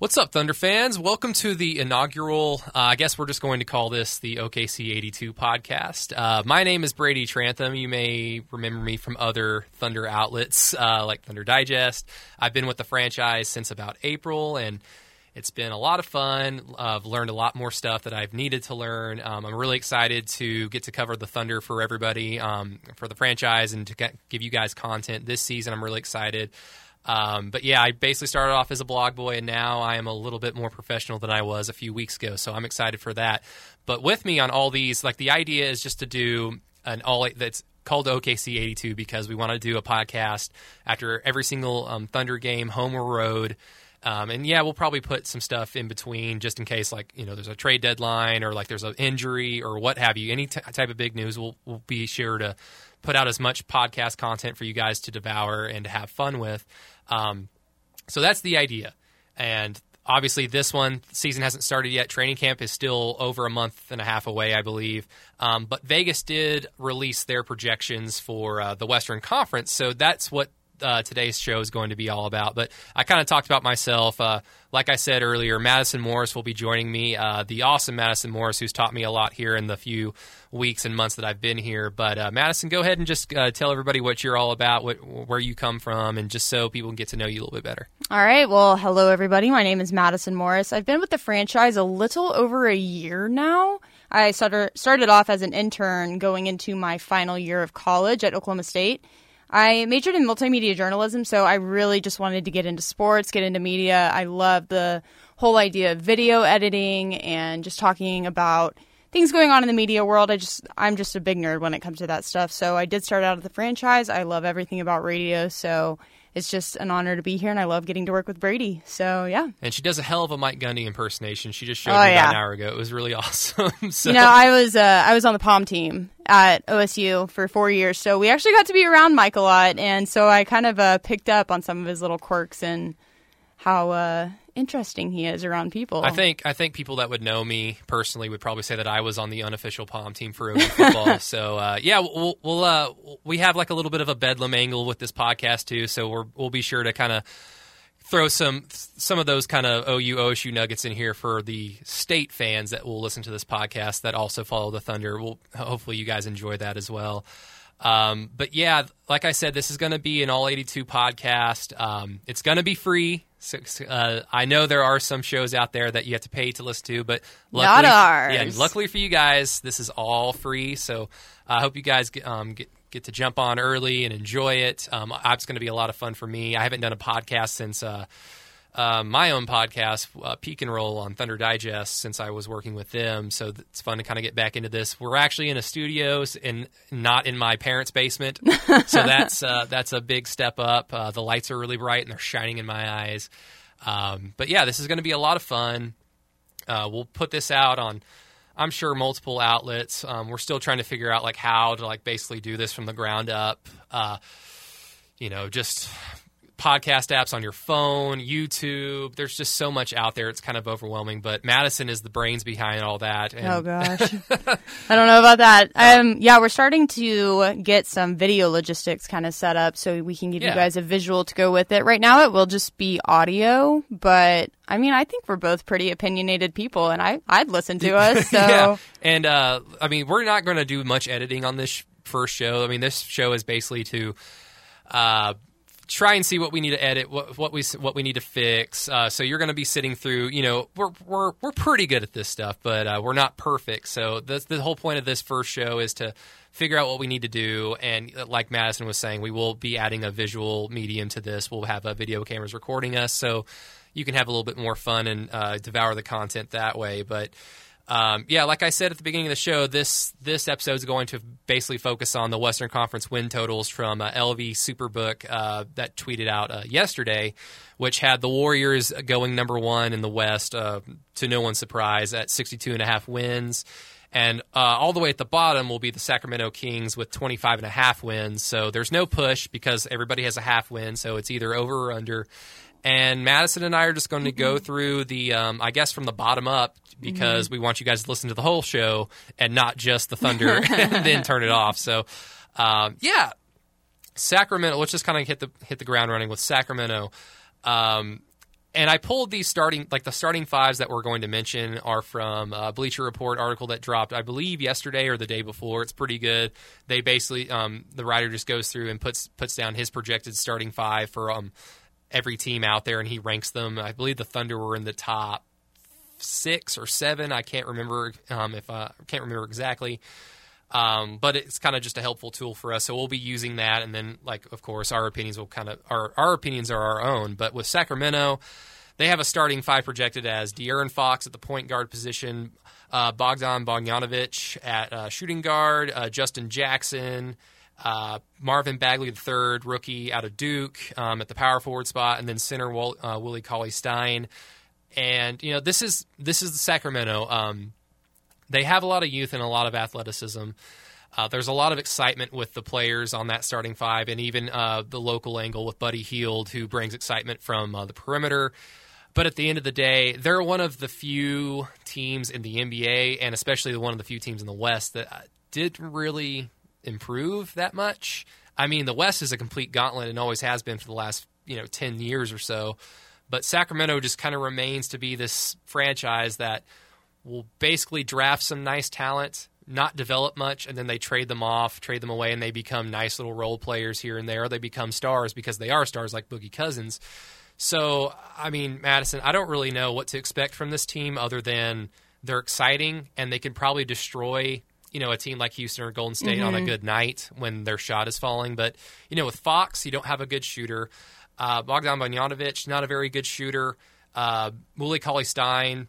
What's up, Thunder fans? Welcome to the inaugural, uh, I guess we're just going to call this the OKC 82 podcast. Uh, my name is Brady Trantham. You may remember me from other Thunder outlets uh, like Thunder Digest. I've been with the franchise since about April, and it's been a lot of fun. I've learned a lot more stuff that I've needed to learn. Um, I'm really excited to get to cover the Thunder for everybody, um, for the franchise, and to get, give you guys content this season. I'm really excited. Um, but yeah, I basically started off as a blog boy, and now I am a little bit more professional than I was a few weeks ago. So I'm excited for that. But with me on all these, like the idea is just to do an all that's called OKC 82 because we want to do a podcast after every single um, Thunder game, home or road. Um, and yeah, we'll probably put some stuff in between just in case, like you know, there's a trade deadline or like there's an injury or what have you. Any t- type of big news, we'll, we'll be sure to put out as much podcast content for you guys to devour and to have fun with. Um, so that's the idea. And obviously, this one season hasn't started yet. Training camp is still over a month and a half away, I believe. Um, but Vegas did release their projections for uh, the Western Conference, so that's what uh, today's show is going to be all about. But I kind of talked about myself. Uh, like I said earlier, Madison Morris will be joining me. Uh, the awesome Madison Morris, who's taught me a lot here in the few weeks and months that I've been here. But uh, Madison, go ahead and just uh, tell everybody what you're all about, what, where you come from, and just so people can get to know you a little bit better. All right. Well, hello, everybody. My name is Madison Morris. I've been with the franchise a little over a year now. I started started off as an intern going into my final year of college at Oklahoma State. I majored in multimedia journalism, so I really just wanted to get into sports, get into media. I love the whole idea of video editing and just talking about things going on in the media world. I just I'm just a big nerd when it comes to that stuff. So I did start out at the franchise. I love everything about radio, so it's just an honor to be here, and I love getting to work with Brady. So yeah. And she does a hell of a Mike Gundy impersonation. She just showed oh, me yeah. about an hour ago. It was really awesome. so. You know, I was uh, I was on the Pom team at OSU for four years, so we actually got to be around Mike a lot, and so I kind of uh, picked up on some of his little quirks and how uh, interesting he is around people. I think I think people that would know me personally would probably say that I was on the unofficial Pom team for OU football. so uh, yeah, we'll, we'll uh, we have like a little bit of a bedlam angle with this podcast too. So we're, we'll be sure to kind of throw some some of those kind of OU OSU nuggets in here for the state fans that will listen to this podcast that also follow the Thunder. We'll hopefully you guys enjoy that as well. Um, but yeah, like I said, this is going to be an all 82 podcast. Um, it's going to be free. So, uh, I know there are some shows out there that you have to pay to listen to, but luckily, not ours. Yeah, luckily for you guys, this is all free. So I hope you guys get, um, get, get to jump on early and enjoy it. Um, it's going to be a lot of fun for me. I haven't done a podcast since. Uh, uh, my own podcast, uh, Peak and Roll on Thunder Digest, since I was working with them. So it's fun to kind of get back into this. We're actually in a studio and not in my parents' basement, so that's uh, that's a big step up. Uh, the lights are really bright and they're shining in my eyes. Um, but yeah, this is going to be a lot of fun. Uh, we'll put this out on. I'm sure multiple outlets. Um, we're still trying to figure out like how to like basically do this from the ground up. Uh, you know, just podcast apps on your phone, YouTube. There's just so much out there. It's kind of overwhelming. But Madison is the brains behind all that. And oh gosh, I don't know about that. Um, yeah, we're starting to get some video logistics kind of set up so we can give yeah. you guys a visual to go with it. Right now, it will just be audio, but I mean, I think we're both pretty opinionated people, and I I'd listen to us. So, yeah. and uh, I mean, we're not going to do much editing on this first show. I mean, this show is basically to. Uh, try and see what we need to edit, what, what we what we need to fix. Uh, so you're going to be sitting through. You know, we're we're we're pretty good at this stuff, but uh, we're not perfect. So the the whole point of this first show is to figure out what we need to do. And uh, like Madison was saying, we will be adding a visual medium to this. We'll have a video cameras recording us, so you can have a little bit more fun and uh, devour the content that way. But um, yeah, like I said at the beginning of the show, this this episode is going to basically focus on the Western Conference win totals from uh, LV Superbook uh, that tweeted out uh, yesterday, which had the Warriors going number one in the West, uh, to no one's surprise, at 62 and a half wins. And uh, all the way at the bottom will be the Sacramento Kings with 25 and a half wins. So there's no push because everybody has a half win. So it's either over or under. And Madison and I are just going to go mm-hmm. through the, um, I guess, from the bottom up because mm-hmm. we want you guys to listen to the whole show and not just the Thunder and then turn it off. So, um, yeah, Sacramento. Let's just kind of hit the hit the ground running with Sacramento. Um, and I pulled these starting, like the starting fives that we're going to mention are from a Bleacher Report article that dropped, I believe, yesterday or the day before. It's pretty good. They basically, um, the writer just goes through and puts puts down his projected starting five for um, every team out there, and he ranks them. I believe the Thunder were in the top six or seven. I can't remember um, if I can't remember exactly. Um, but it's kind of just a helpful tool for us. So we'll be using that, and then, like, of course, our opinions will kind of our our opinions are our own. But with Sacramento, they have a starting five projected as De'Aaron Fox at the point guard position, uh, Bogdan Bogdanovic at uh, shooting guard, uh, Justin Jackson, uh, Marvin Bagley III, rookie out of Duke, um, at the power forward spot, and then center uh, Willie Cauley Stein. And you know this is this is the Sacramento. Um, they have a lot of youth and a lot of athleticism. Uh, there's a lot of excitement with the players on that starting five, and even uh, the local angle with Buddy Hield, who brings excitement from uh, the perimeter. But at the end of the day, they're one of the few teams in the NBA, and especially one of the few teams in the West that uh, didn't really improve that much. I mean, the West is a complete gauntlet and always has been for the last you know ten years or so. But Sacramento just kind of remains to be this franchise that will basically draft some nice talent, not develop much, and then they trade them off, trade them away, and they become nice little role players here and there. They become stars because they are stars like Boogie Cousins. So, I mean, Madison, I don't really know what to expect from this team other than they're exciting and they can probably destroy, you know, a team like Houston or Golden State mm-hmm. on a mm-hmm. good night when their shot is falling. But, you know, with Fox, you don't have a good shooter. Uh, Bogdan Bogdanovic, not a very good shooter. Uh, Willie Cauley Stein,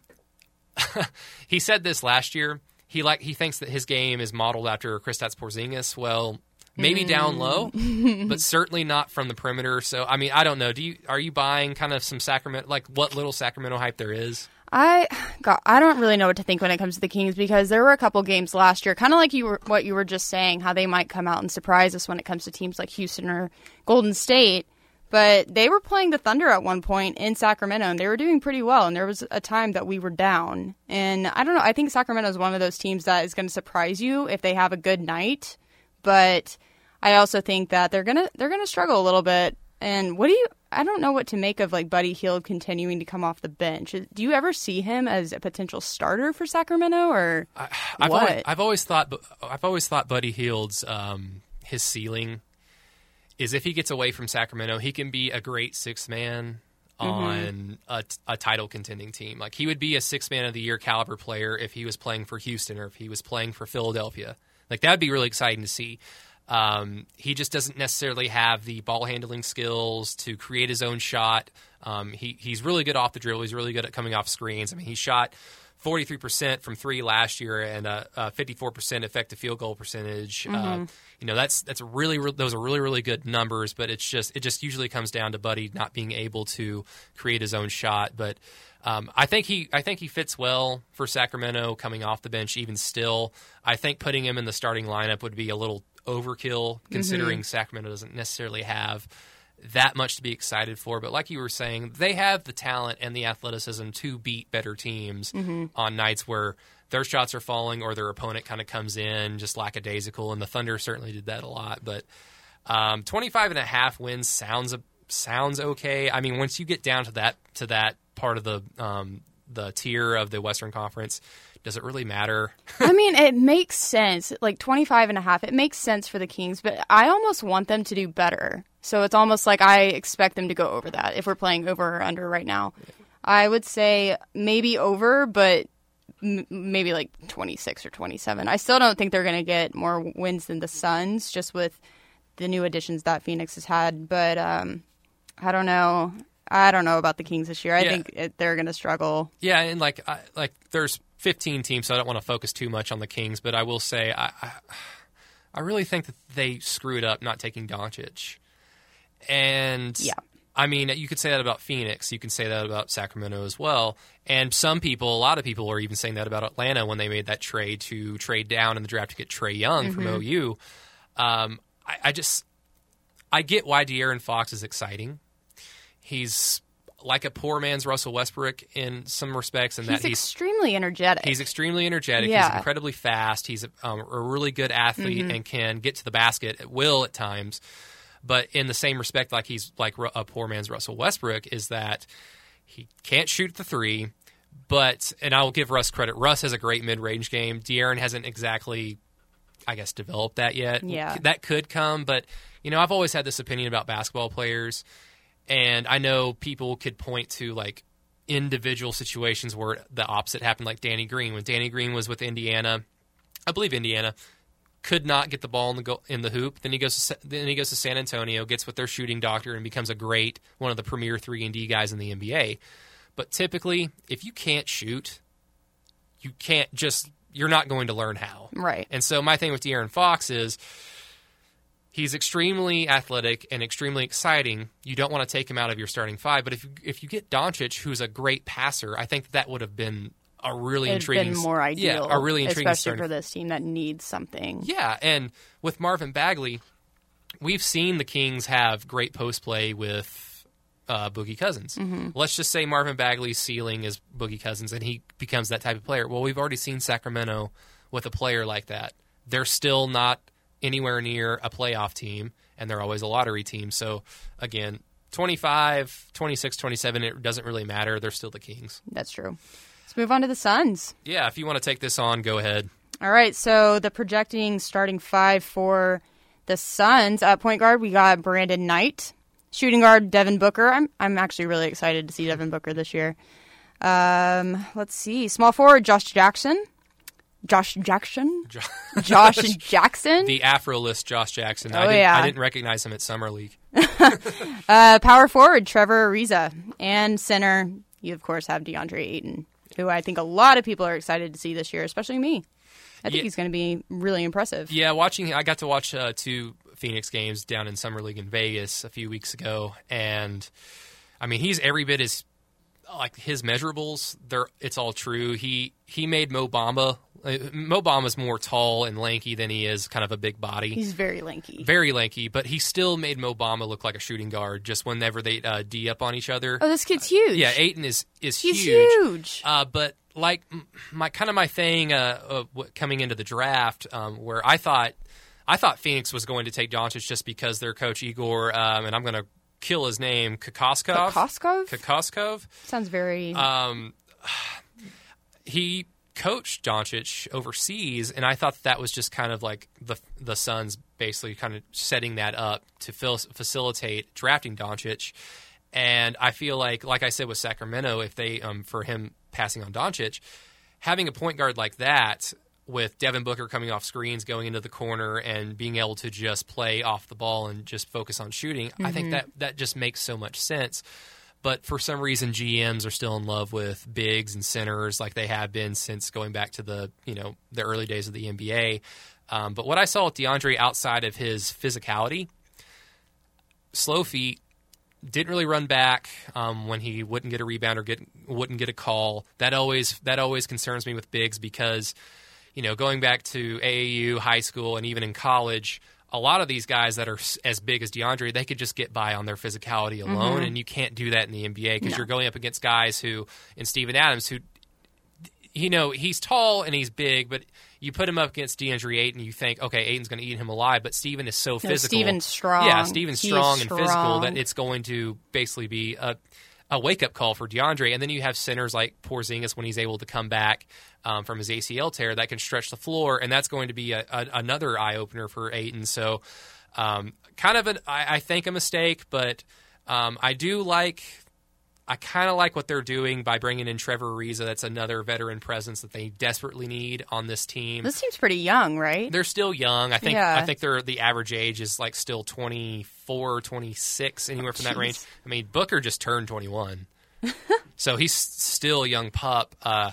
he said this last year. He like he thinks that his game is modeled after Kristaps Porzingis. Well, maybe mm. down low, but certainly not from the perimeter. So I mean, I don't know. Do you are you buying kind of some Sacramento like what little Sacramento hype there is? I God, I don't really know what to think when it comes to the Kings because there were a couple games last year, kind of like you were what you were just saying, how they might come out and surprise us when it comes to teams like Houston or Golden State. But they were playing the Thunder at one point in Sacramento, and they were doing pretty well. And there was a time that we were down. And I don't know. I think Sacramento is one of those teams that is going to surprise you if they have a good night. But I also think that they're gonna they're gonna struggle a little bit. And what do you? I don't know what to make of like Buddy Hield continuing to come off the bench. Do you ever see him as a potential starter for Sacramento, or I, have what? Always, I've always thought I've always thought Buddy Hield's um, his ceiling is if he gets away from Sacramento, he can be a great six man on mm-hmm. a, a, title contending team. Like he would be a six man of the year caliber player if he was playing for Houston or if he was playing for Philadelphia. Like that'd be really exciting to see. Um, he just doesn't necessarily have the ball handling skills to create his own shot. Um, he, he's really good off the dribble. He's really good at coming off screens. I mean, he shot 43% from three last year and a, a 54% effective field goal percentage. Uh, mm-hmm. Uh, you know, that's that's really re- those are really really good numbers, but it's just it just usually comes down to Buddy not being able to create his own shot. But um, I think he I think he fits well for Sacramento coming off the bench. Even still, I think putting him in the starting lineup would be a little overkill considering mm-hmm. Sacramento doesn't necessarily have that much to be excited for. But like you were saying, they have the talent and the athleticism to beat better teams mm-hmm. on nights where their shots are falling or their opponent kind of comes in just lackadaisical. And the Thunder certainly did that a lot. But um, 25 and a half wins sounds sounds okay. I mean, once you get down to that to that part of the um, the tier of the Western Conference, does it really matter? I mean, it makes sense. Like 25 and a half, it makes sense for the Kings, but I almost want them to do better. So it's almost like I expect them to go over that if we're playing over or under right now. I would say maybe over, but m- maybe like 26 or 27. I still don't think they're going to get more wins than the Suns just with the new additions that Phoenix has had, but um, I don't know. I don't know about the Kings this year. I yeah. think it, they're going to struggle. Yeah, and like I, like there's 15 teams, so I don't want to focus too much on the Kings, but I will say I, I, I really think that they screwed up not taking Doncic. And yeah. I mean, you could say that about Phoenix. You can say that about Sacramento as well. And some people, a lot of people, are even saying that about Atlanta when they made that trade to trade down in the draft to get Trae Young mm-hmm. from OU. Um, I, I, just, I get why De'Aaron Fox is exciting. He's like a poor man's Russell Westbrook in some respects, and that he's extremely energetic. He's extremely energetic. Yeah. He's incredibly fast. He's a, um, a really good athlete mm-hmm. and can get to the basket at will at times. But in the same respect, like he's like a poor man's Russell Westbrook, is that He can't shoot the three, but and I will give Russ credit. Russ has a great mid range game. De'Aaron hasn't exactly, I guess, developed that yet. Yeah. that could come, but you know, I've always had this opinion about basketball players, and I know people could point to like individual situations where the opposite happened, like Danny Green when Danny Green was with Indiana. I believe Indiana could not get the ball in the go- in the hoop. Then he goes to then he goes to San Antonio, gets with their shooting doctor, and becomes a great one of the premier three and D guys in the NBA. But typically, if you can't shoot, you can't just you're not going to learn how. Right. And so my thing with De'Aaron Fox is he's extremely athletic and extremely exciting. You don't want to take him out of your starting five, but if you, if you get Doncic, who's a great passer, I think that would have been a really It'd intriguing, been more ideal, yeah, a really intriguing especially starting for this team that needs something. yeah, and with Marvin Bagley, we've seen the Kings have great post play with uh, Boogie Cousins. Let's just say Marvin Bagley's ceiling is Boogie Cousins, and he becomes that type of player. Well, we've already seen Sacramento with a player like that. They're still not anywhere near a playoff team, and they're always a lottery team. So, again, 25, 26, 27, it doesn't really matter. They're still the Kings. That's true. Let's move on to the Suns. Yeah, if you want to take this on, go ahead. All right, so the projecting starting five for the Suns at point guard, we got Brandon Knight, shooting guard Devin Booker. I'm I'm actually really excited to see Devin Booker this year. Um, let's see, small forward Josh Jackson, Josh Jackson, Josh Jackson, The Afro-list Josh Jackson. I, Oh, didn't, yeah. I didn't recognize him at Summer League. uh, power forward Trevor Ariza, and center you of course have DeAndre Ayton, who I think a lot of people are excited to see this year, especially me. I think Yeah. he's going to be really impressive. Yeah, watching. I got to watch uh, two Phoenix games down in Summer League in Vegas a few weeks ago, and I mean, he's every bit as like his measurables. They're it's all true. He he made Mo Bamba. Uh, more tall and lanky than he is kind of a big body. He's very lanky. very lanky, but he still made Mo Bamba look like a shooting guard. Just whenever they uh, d up on each other. Oh, this kid's huge. Yeah, Ayton is is he's huge. huge. Uh, but like my kind of my thing uh, uh, coming into the draft, um, where I thought I thought Phoenix was going to take Doncic just because their coach Igor, um, and I'm going to kill his name, Kokoskov. Kokoskov Kokoskov. sounds very. Um, he coached Doncic overseas, and I thought that was just kind of like the the Suns basically kind of setting that up to fil- facilitate drafting Doncic. And I feel like, like I said with Sacramento, if they um, for him passing on Doncic, having a point guard like that with Devin Booker coming off screens, going into the corner, and being able to just play off the ball and just focus on shooting, I think that that just makes so much sense. But for some reason, GMs are still in love with bigs and centers, like they have been since going back to the you know the early days of the NBA. Um, but what I saw with DeAndre outside of his physicality, slow feet, didn't really run back um, when he wouldn't get a rebound or get wouldn't get a call. That always that always concerns me with bigs because you know going back to AAU, high school, and even in college, a lot of these guys that are as big as DeAndre, they could just get by on their physicality mm-hmm. alone, and you can't do that in the NBA because No. you're going up against guys who, in Steven Adams, who you know, he's tall and he's big, but you put him up against DeAndre Ayton, you think, okay, Ayton's going to eat him alive. But Steven is so No, physical. Steven's strong. Yeah, Steven's He's strong and physical that it's going to basically be a, a wake up call for DeAndre. And then you have centers like Porzingis when he's able to come back um, from his ACL tear that can stretch the floor, and that's going to be a, a, another eye opener for Ayton. So, um, kind of, an, I, I think, a mistake, but um, I do like. I kind of like what they're doing by bringing in Trevor Ariza. That's another veteran presence that they desperately need on this team. this seems pretty young, right? They're still young. I think Yeah. I think they're the average age is like still 24, 26, anywhere from that range. I mean, Booker just turned 21. so he's still a young pup. Uh,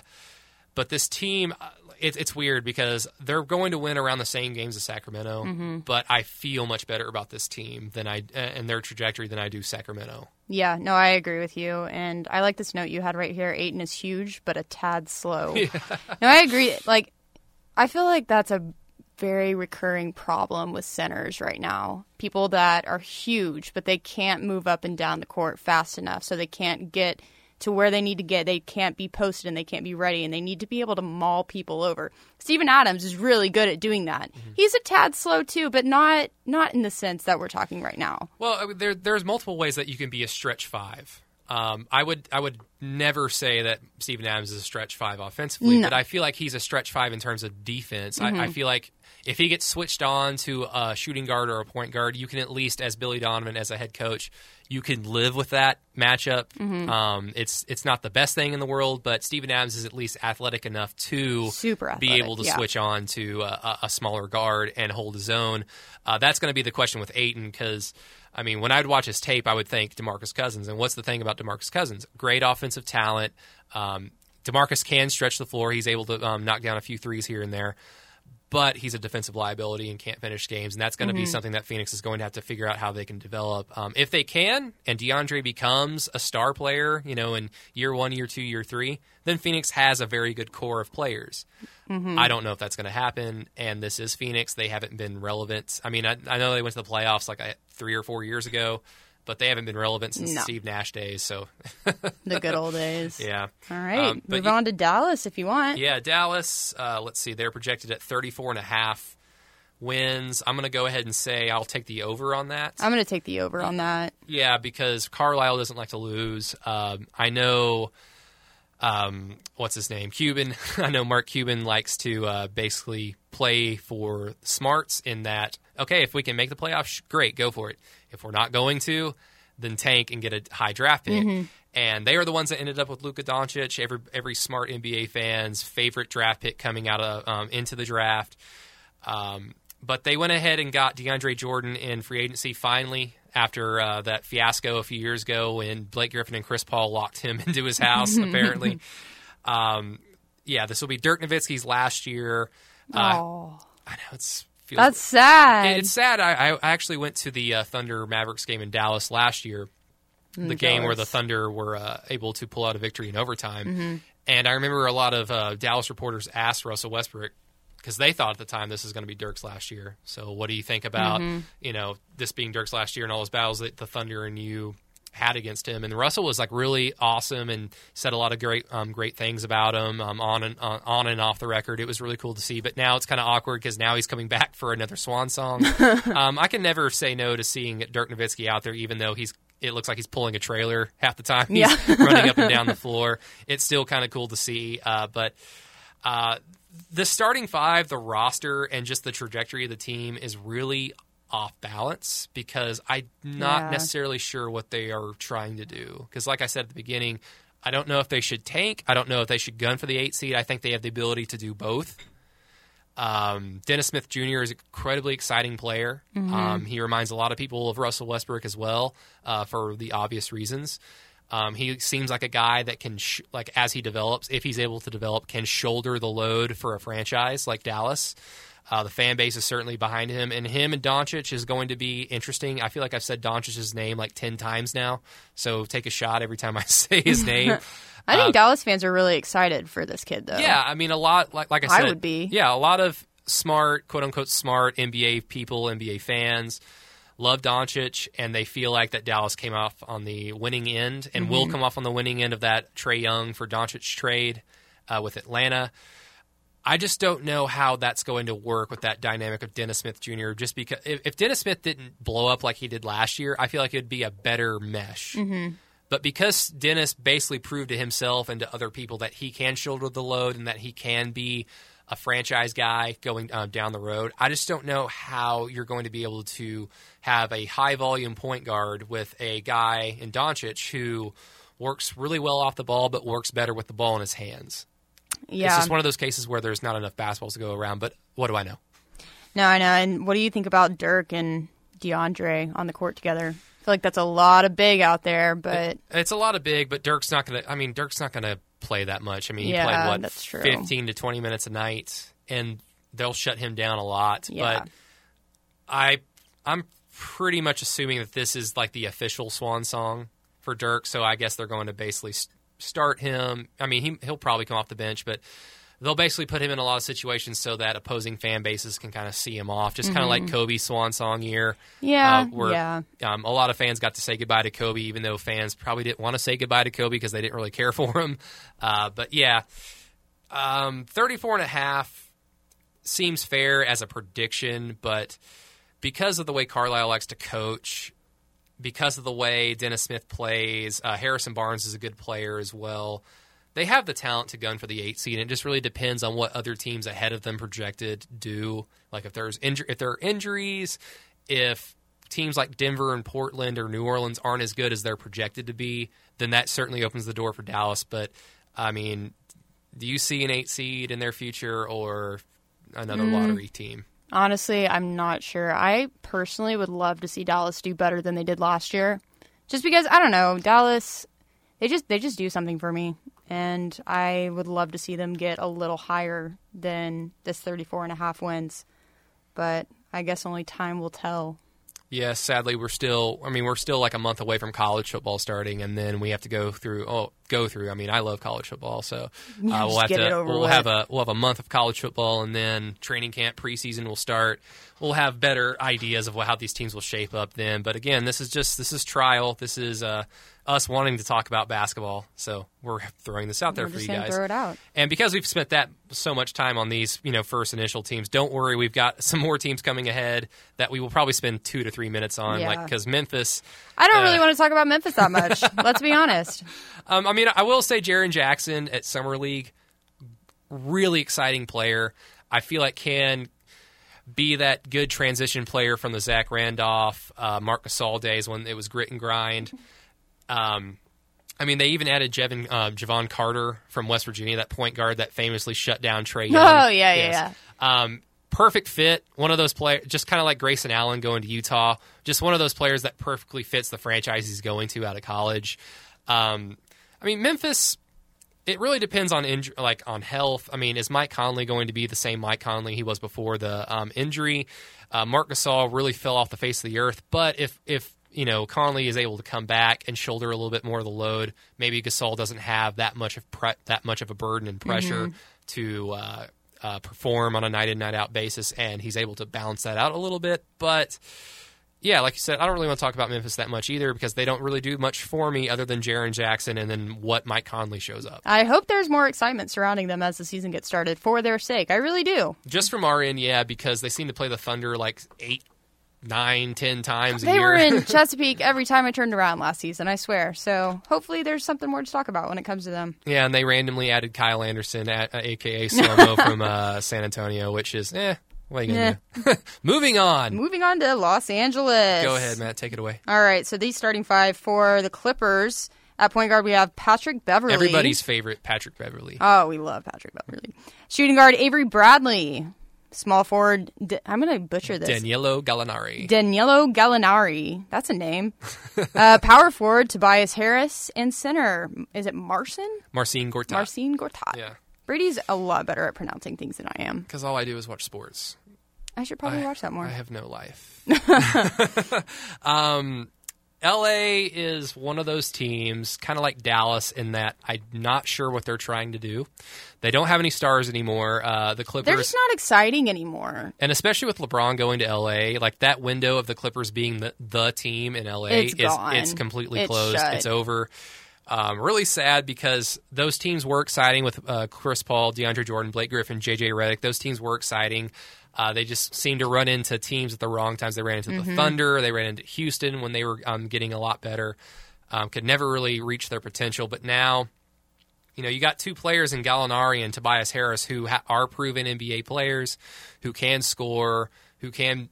but this team, uh, it, it's weird because they're going to win around the same games as Sacramento. Mm-hmm. But I feel much better about this team than I uh, and their trajectory than I do Sacramento. Yeah, no, I agree with you, and I like this note you had right here. Ayton is huge, but a tad slow. No, I agree. Like, I feel like that's a very recurring problem with centers right now. People that are huge, but they can't move up and down the court fast enough, so they can't get to where they need to get. They can't be posted and they can't be ready, and they need to be able to maul people over. Steven Adams is really good at doing that. He's a tad slow too, but not not in the sense that we're talking right now. Well, I mean, there, there's multiple ways that you can be a stretch five. Um, I would I would never say that Steven Adams is a stretch five offensively, No. but I feel like he's a stretch five in terms of defense. I, I feel like if he gets switched on to a shooting guard or a point guard, you can at least, as Billy Donovan, as a head coach, you can live with that matchup. Um, it's it's not the best thing in the world, but Steven Adams is at least athletic enough to Super be able to yeah. switch on to a, a smaller guard and hold his own. Uh, that's going to be the question with Ayton because. I mean, when I'd watch his tape, I would think Demarcus Cousins. And what's the thing about Demarcus Cousins? Great offensive talent. Um, Demarcus can stretch the floor. He's able to um, knock down a few threes here and there, but he's a defensive liability and can't finish games. And that's going to be something that Phoenix is going to have to figure out how they can develop. Um, if they can, and DeAndre becomes a star player, you know, in year one, year two, year three, then Phoenix has a very good core of players. I don't know if that's going to happen. And this is Phoenix. They haven't been relevant. I mean, I, I know they went to the playoffs like I, three or four years ago, but they haven't been relevant since No. Steve Nash days. So, The good old days. yeah. All right. Um, Move you- on to Dallas if you want. Yeah, Dallas, uh, let's see, they're projected at 34 and a half wins. I'm going to go ahead and say I'll take the over on that. I'm going to take the over on that. Yeah, because Carlisle doesn't like to lose. Um, I know, um, what's his name? Cuban. I know Mark Cuban likes to uh, basically play for smarts in that, okay, if we can make the playoffs, great, go for it. If we're not going to, then tank and get a high draft pick. And they are the ones that ended up with Luka Doncic, every every smart NBA fan's favorite draft pick coming out of um, into the draft. Um, but they went ahead and got DeAndre Jordan in free agency finally after uh, that fiasco a few years ago when Blake Griffin and Chris Paul locked him into his house, apparently. Um, yeah, this will be Dirk Nowitzki's last year. Uh, I know it's feels, that's sad. it's sad. I, I actually went to the uh, Thunder Mavericks game in Dallas last year, the game where the. Thunder were uh, able to pull out a victory in overtime. And I remember a lot of uh, Dallas reporters asked Russell Westbrook because they thought at the time this was going to be Dirk's last year. So, what do you think about you know this being Dirk's last year and all those battles that the Thunder and you had against him? And Russell was like really awesome and said a lot of great um, great things about him um, on and on, on and off the record. It was really cool to see. But now it's kind of awkward because now he's coming back for another Swan song. um, I can never say no to seeing Dirk Nowitzki out there, even though he's. It looks like he's pulling a trailer half the time. He's Yeah. running up and down the floor. It's still kind of cool to see. Uh, but uh, the starting five, the roster, and just the trajectory of the team is really off balance because I'm not Yeah. necessarily sure what they are trying to do. Because, like I said at the beginning, I don't know if they should tank. I don't know if they should gun for the eight seed. I think they have the ability to do both. Um, Dennis Smith Jr. is an incredibly exciting player. Um, he reminds a lot of people of Russell Westbrook as well, uh, for the obvious reasons. Um, he seems like a guy that can, sh- like, as he develops, if he's able to develop, can shoulder the load for a franchise like Dallas. Uh, the fan base is certainly behind him, and him and Doncic is going to be interesting. I feel like I've said Doncic's name like ten times now, so take a shot every time I say his name. I think Dallas fans are really excited for this kid, though. Yeah, I mean, a lot like like I said, I would be. Yeah, a lot of smart, quote unquote, smart NBA people, NBA fans love Doncic, and they feel like that Dallas came off on the winning end, and will Mm-hmm. come off on the winning end of that Trae Young for Doncic trade uh, with Atlanta. I just don't know how that's going to work with that dynamic of Dennis Smith Jr. Just because if, if Dennis Smith didn't blow up like he did last year, I feel like it'd be a better mesh. But because Dennis basically proved to himself and to other people that he can shoulder the load and that he can be a franchise guy going um, down the road, I just don't know how you're going to be able to have a high volume point guard with a guy in Doncic who works really well off the ball but works better with the ball in his hands. Yeah. It's just one of those cases where there's not enough basketballs to go around. But what do I know? No, I know. And what do you think about Dirk and DeAndre on the court together? I feel like that's a lot of big out there, but It's a lot of big, but Dirk's not going to. I mean, Dirk's not going to play that much. I mean, he Yeah, played what that's true. fifteen to twenty minutes a night, and they'll shut him down a lot. Yeah. But I, I'm pretty much assuming that this is like the official swan song for Dirk. So I guess they're going to basically start him. I mean, he, he'll probably come off the bench, but they'll basically put him in a lot of situations so that opposing fan bases can kind of see him off, just kind of like Kobe's swan song year. Mm-hmm. yeah, uh, where yeah. um, a lot of fans got to say goodbye to Kobe, even though fans probably didn't want to say goodbye to Kobe because they didn't really care for him. Uh, but yeah, um, 34 and a half seems fair as a prediction, but because of the way Carlisle likes to coach, because of the way Dennis Smith plays, uh, Harrison Barnes is a good player as well. They have the talent to gun for the eight seed. And it just really depends on what other teams ahead of them projected do. Like if there's inju- if there are injuries, if teams like Denver and Portland or New Orleans aren't as good as they're projected to be, then that certainly opens the door for Dallas. But I mean, do you see an eight seed in their future or another lottery team? Honestly, I'm not sure. I personally would love to see Dallas do better than they did last year. Just because I don't know, Dallas they just they just do something for me and I would love to see them get a little higher than this 34 and a half wins. But I guess only time will tell. Yeah, sadly, we're still. I mean, we're still like a month away from college football starting, and then we have to go through. Oh, go through. I mean, I love college football, so uh, Yeah, we'll have to. We'll with. have a we'll have a month of college football, and then training camp preseason will start. We'll have better ideas of what, how these teams will shape up then. But again, this is just this is trial. This is uh, us wanting to talk about basketball, so we're throwing this out there We're for you guys. throw it out. And because we've spent that so much time on these, you know, first initial teams, don't worry, we've got some more teams coming ahead that we will probably spend two to three minutes on. Yeah. Like because Memphis, I don't Uh, really want to talk about Memphis that much. let's be honest. um, I mean, I will say Jaren Jackson at summer league, really exciting player. I feel like can be that good transition player from the Zach Randolph, uh, Marc Gasol days when it was grit and grind. Um, I mean, they even added Jevin, uh, Javon Carter from West Virginia, that point guard that famously shut down Trae Young. Oh, yeah, yeah, Um, perfect fit. One of those players, just kind of like Grayson Allen going to Utah. Just one of those players that perfectly fits the franchise he's going to out of college. Um, I mean, Memphis. It really depends on injury, like on health. I mean, is Mike Conley going to be the same Mike Conley he was before the um, injury? Uh, Marc Gasol really fell off the face of the earth. But if if you know Conley is able to come back and shoulder a little bit more of the load, maybe Gasol doesn't have that much of pre- that much of a burden and pressure to uh, uh, perform on a night in night out basis, and he's able to balance that out a little bit. But yeah, like you said, I don't really want to talk about Memphis that much either because they don't really do much for me other than Jaren Jackson and then what Mike Conley shows up. I hope there's more excitement surrounding them as the season gets started for their sake. I really do. Just from our end, yeah, because they seem to play the Thunder like eight, nine, ten times a They were in Chesapeake every time I turned around last season, I swear. So hopefully there's something more to talk about when it comes to them. yeah, and they randomly added Kyle Anderson, at, uh, aka Slomo from uh, San Antonio, which is eh. What are you gonna do? Moving on. Moving on to Los Angeles. Go ahead, Matt. Take it away. All right, so these starting five for the Clippers. At point guard, we have Patrick Beverley. Everybody's favorite, Patrick Beverley. Oh, we love Patrick Beverley. Shooting guard, Avery Bradley. Small forward, D- I'm going to butcher this. Danielo Gallinari. Danilo Gallinari. That's a name. uh, power forward, Tobias Harris. And center, is it Marcin? Marcin Gortat. Marcin Gortat. Yeah. Brady's a lot better at pronouncing things than I am. Because all I do is watch sports. I should probably I- watch that more. I have no life. um, LA is one of those teams, kind of like Dallas, in that I'm not sure what they're trying to do. They don't have any stars anymore. Uh, the Clippers. They're just not exciting anymore. and especially with LeBron going to LA, like that window of the Clippers being the, the team in LA It's is gone. it's completely It's closed. shut. It's over. Um, really sad because those teams were exciting with uh, Chris Paul, DeAndre Jordan, Blake Griffin, JJ Redick. Those teams were exciting. Uh, they just seemed to run into teams at the wrong times. They ran into Mm-hmm. the Thunder. They ran into Houston when they were um, getting a lot better. Um, could never really reach their potential. But now, you know, you got two players in Gallinari and Tobias Harris who ha- are proven NBA players, who can score, who can,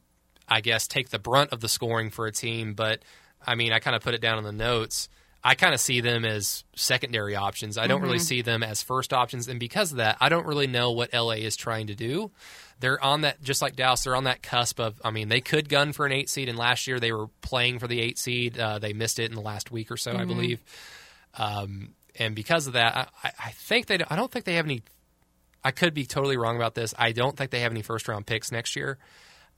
I guess, take the brunt of the scoring for a team. But I mean, I kind of put it down in the notes. I kind of see them as secondary options. I don't really see them as first options, and because of that, I don't really know what LA is trying to do. They're on that, just like Dallas. They're on that cusp of. I mean, they could gun for an eight seed, and last year they were playing for the eight seed. Uh, they missed it in the last week or so, I believe. Um, and because of that, I, I- I think they. I don't think they have any. I could be totally wrong about this. I don't think they have any first round picks next year.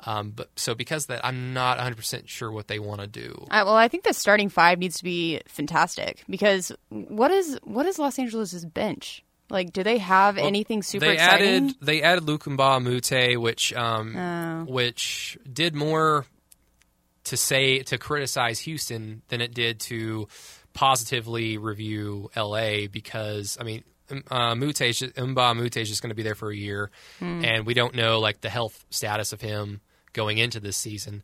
Um, but so because of that, I'm not 100 percent sure what they want to do. Uh, well, I think the starting five needs to be fantastic because what is what is Los Angeles' bench? Like, do they have anything super they exciting? added they added Luc Mbah a Moute, which um, Oh. which did more to say to criticize Houston than it did to positively review LA because I mean uh, Moute is just, Mbah Moute is just going to be there for a year, and we don't know like the health status of him going into this season.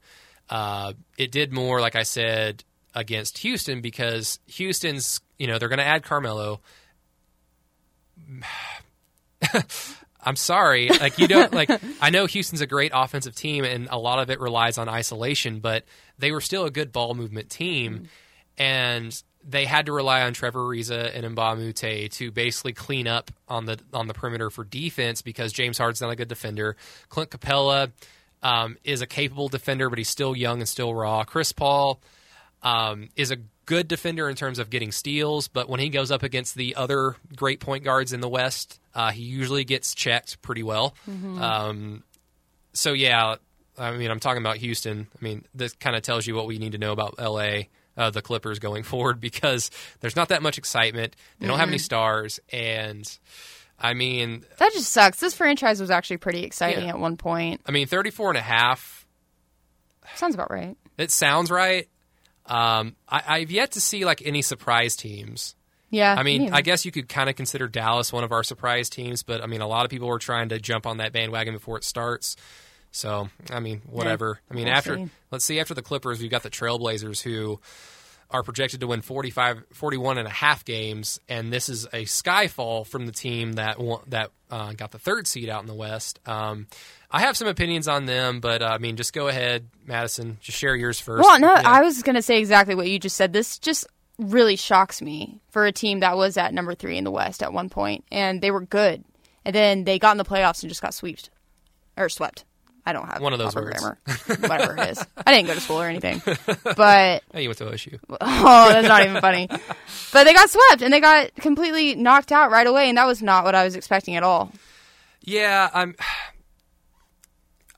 Uh, it did more, like I said, against Houston because Houston's, you know, they're going to add Carmelo. I'm sorry, like you don't like. I know Houston's a great offensive team, and a lot of it relies on isolation, but they were still a good ball movement team, and they had to rely on Trevor Ariza and a to basically clean up on the on the perimeter for defense because James Harden's not a good defender. Clint Capela um, is a capable defender, but he's still young and still raw. Chris Paul um, is a good defender in terms of getting steals, but when he goes up against the other great point guards in the West, uh, he usually gets checked pretty well. Um, so yeah, I mean, I'm talking about Houston. I mean, this kind of tells you what we need to know about LA, uh, the Clippers going forward, because there's not that much excitement. They don't have any stars, and I mean, That just sucks. This franchise was actually pretty exciting Yeah. at one point. I mean, 34 and a half. Sounds about right. It sounds right. Um, I, I've yet to see like any surprise teams. Yeah. I mean, me I guess you could kind of consider Dallas one of our surprise teams, but I mean, a lot of people were trying to jump on that bandwagon before it starts. So, I mean, whatever. I mean, we'll after see. let's see after the Clippers, we've got the Trailblazers who are projected to win 45 41 and a half games and this is a skyfall from the team that won, that uh, got the third seed out in the West. Um, I have some opinions on them, but uh, I mean, just go ahead, Madison. Just share yours first. Well, no, Yeah. I was going to say exactly what you just said. This just really shocks me for a team that was at number three in the West at one point, and they were good, and then they got in the playoffs and just got swept or swept. I don't have One of those words. grammar. whatever it is. I didn't go to school or anything, but Hey, you went to OSU. oh, that's not even funny. But they got swept and they got completely knocked out right away, and that was not what I was expecting at all. Yeah, I'm.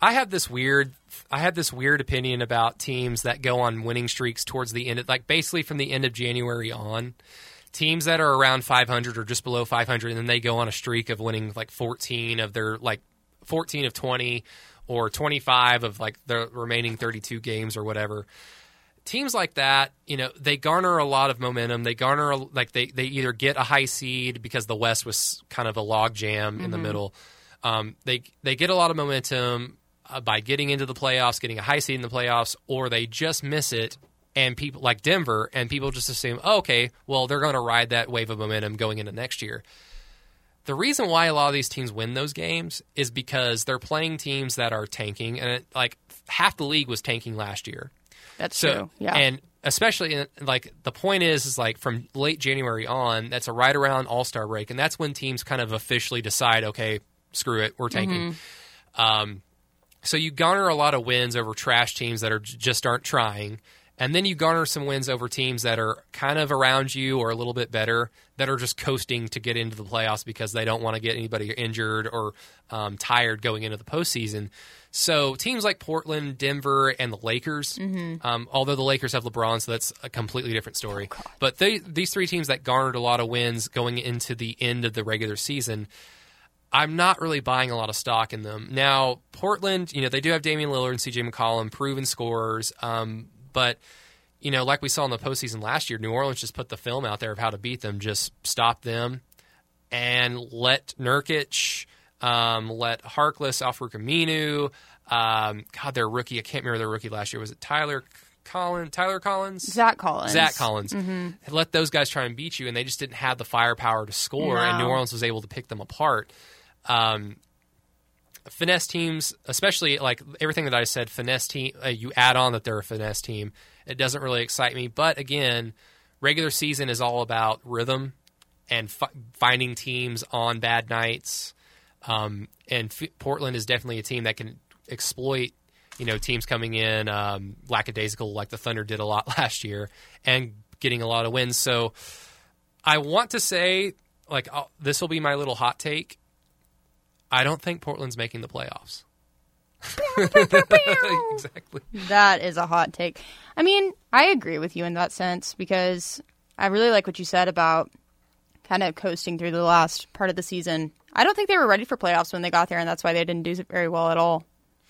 I have this weird. I have this weird opinion about teams that go on winning streaks towards the end, of, like basically from the end of January on. Teams that are around 500 or just below 500, and then they go on a streak of winning like 14 of their like 14 of 20 or 25 of like the remaining 32 games or whatever teams like that, you know, they garner a lot of momentum. They garner a, like they they either get a high seed because the West was kind of a log jam in the middle. Um, they they get a lot of momentum uh, by getting into the playoffs, getting a high seed in the playoffs, or they just miss it. And people like Denver, and people just assume, oh, okay, well, they're going to ride that wave of momentum going into next year. The reason why a lot of these teams win those games is because they're playing teams that are tanking, and it, like half the league was tanking last year. That's So true. Yeah. and especially in, like the point is is like from late January on, that's a right around All Star break, and that's when teams kind of officially decide, okay, screw it, we're tanking. Um, so you garner a lot of wins over trash teams that are just aren't trying, and then you garner some wins over teams that are kind of around you or a little bit better that are just coasting to get into the playoffs because they don't want to get anybody injured or um, tired going into the postseason. So teams like Portland, Denver, and the Lakers, um, although the Lakers have LeBron, so that's a completely different story. but they, these three teams that garnered a lot of wins going into the end of the regular season, I'm not really buying a lot of stock in them. Now, Portland, you know, they do have Damian Lillard and CJ McCollum, proven scorers, um, but you know, like we saw in the postseason last year, New Orleans just put the film out there of how to beat them, just stop them and let Nurkic, um, let Harkless, Al-Farouq Aminu, um, God, their rookie, I can't remember their rookie last year. Was it Tyler Collins? Tyler Collins? Zach Collins. Zach Collins. Let those guys try and beat you, and they just didn't have the firepower to score, and New Orleans was able to pick them apart. Um, finesse teams, especially like everything that I said, finesse team, uh, you add on that they're a finesse team. It doesn't really excite me, but again, regular season is all about rhythm and fi- finding teams on bad nights. Um, and F- Portland is definitely a team that can exploit, you know, teams coming in um, lackadaisical like the Thunder did a lot last year and getting a lot of wins. So I want to say, like, I'll, this will be my little hot take. I don't think Portland's making the playoffs. exactly. That is a hot take. I mean, I agree with you in that sense because I really like what you said about kind of coasting through the last part of the season. I don't think they were ready for playoffs when they got there, and that's why they didn't do it very well at all.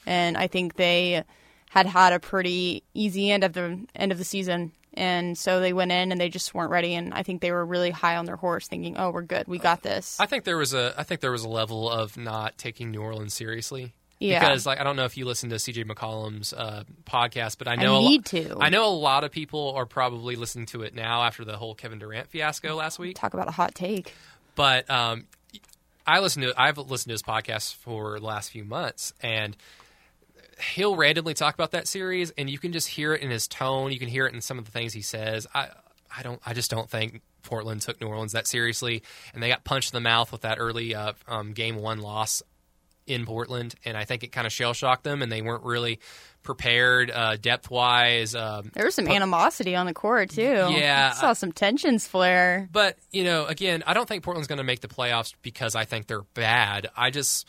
And I think they had had a pretty easy end of the end of the season, and so they went in and they just weren't ready. And I think they were really high on their horse, thinking, "Oh, we're good, we got this." I think there was a I think there was a level of not taking New Orleans seriously. Yeah. Because like I don't know if you listen to CJ McCollum's uh, podcast, but I know I a lo- need to. I know a lot of people are probably listening to it now after the whole Kevin Durant fiasco last week. Talk about a hot take. But um, I listen to I've listened to his podcast for the last few months, and he'll randomly talk about that series, and you can just hear it in his tone. You can hear it in some of the things he says. I I don't I just don't think Portland took New Orleans that seriously, and they got punched in the mouth with that early uh, um, game one loss in Portland, and I think it kind of shell shocked them, and they weren't really prepared uh, depth wise. Um, There was some animosity on the court too. Yeah, I saw some tensions flare. But you know, again, I don't think Portland's going to make the playoffs because I think they're bad. I just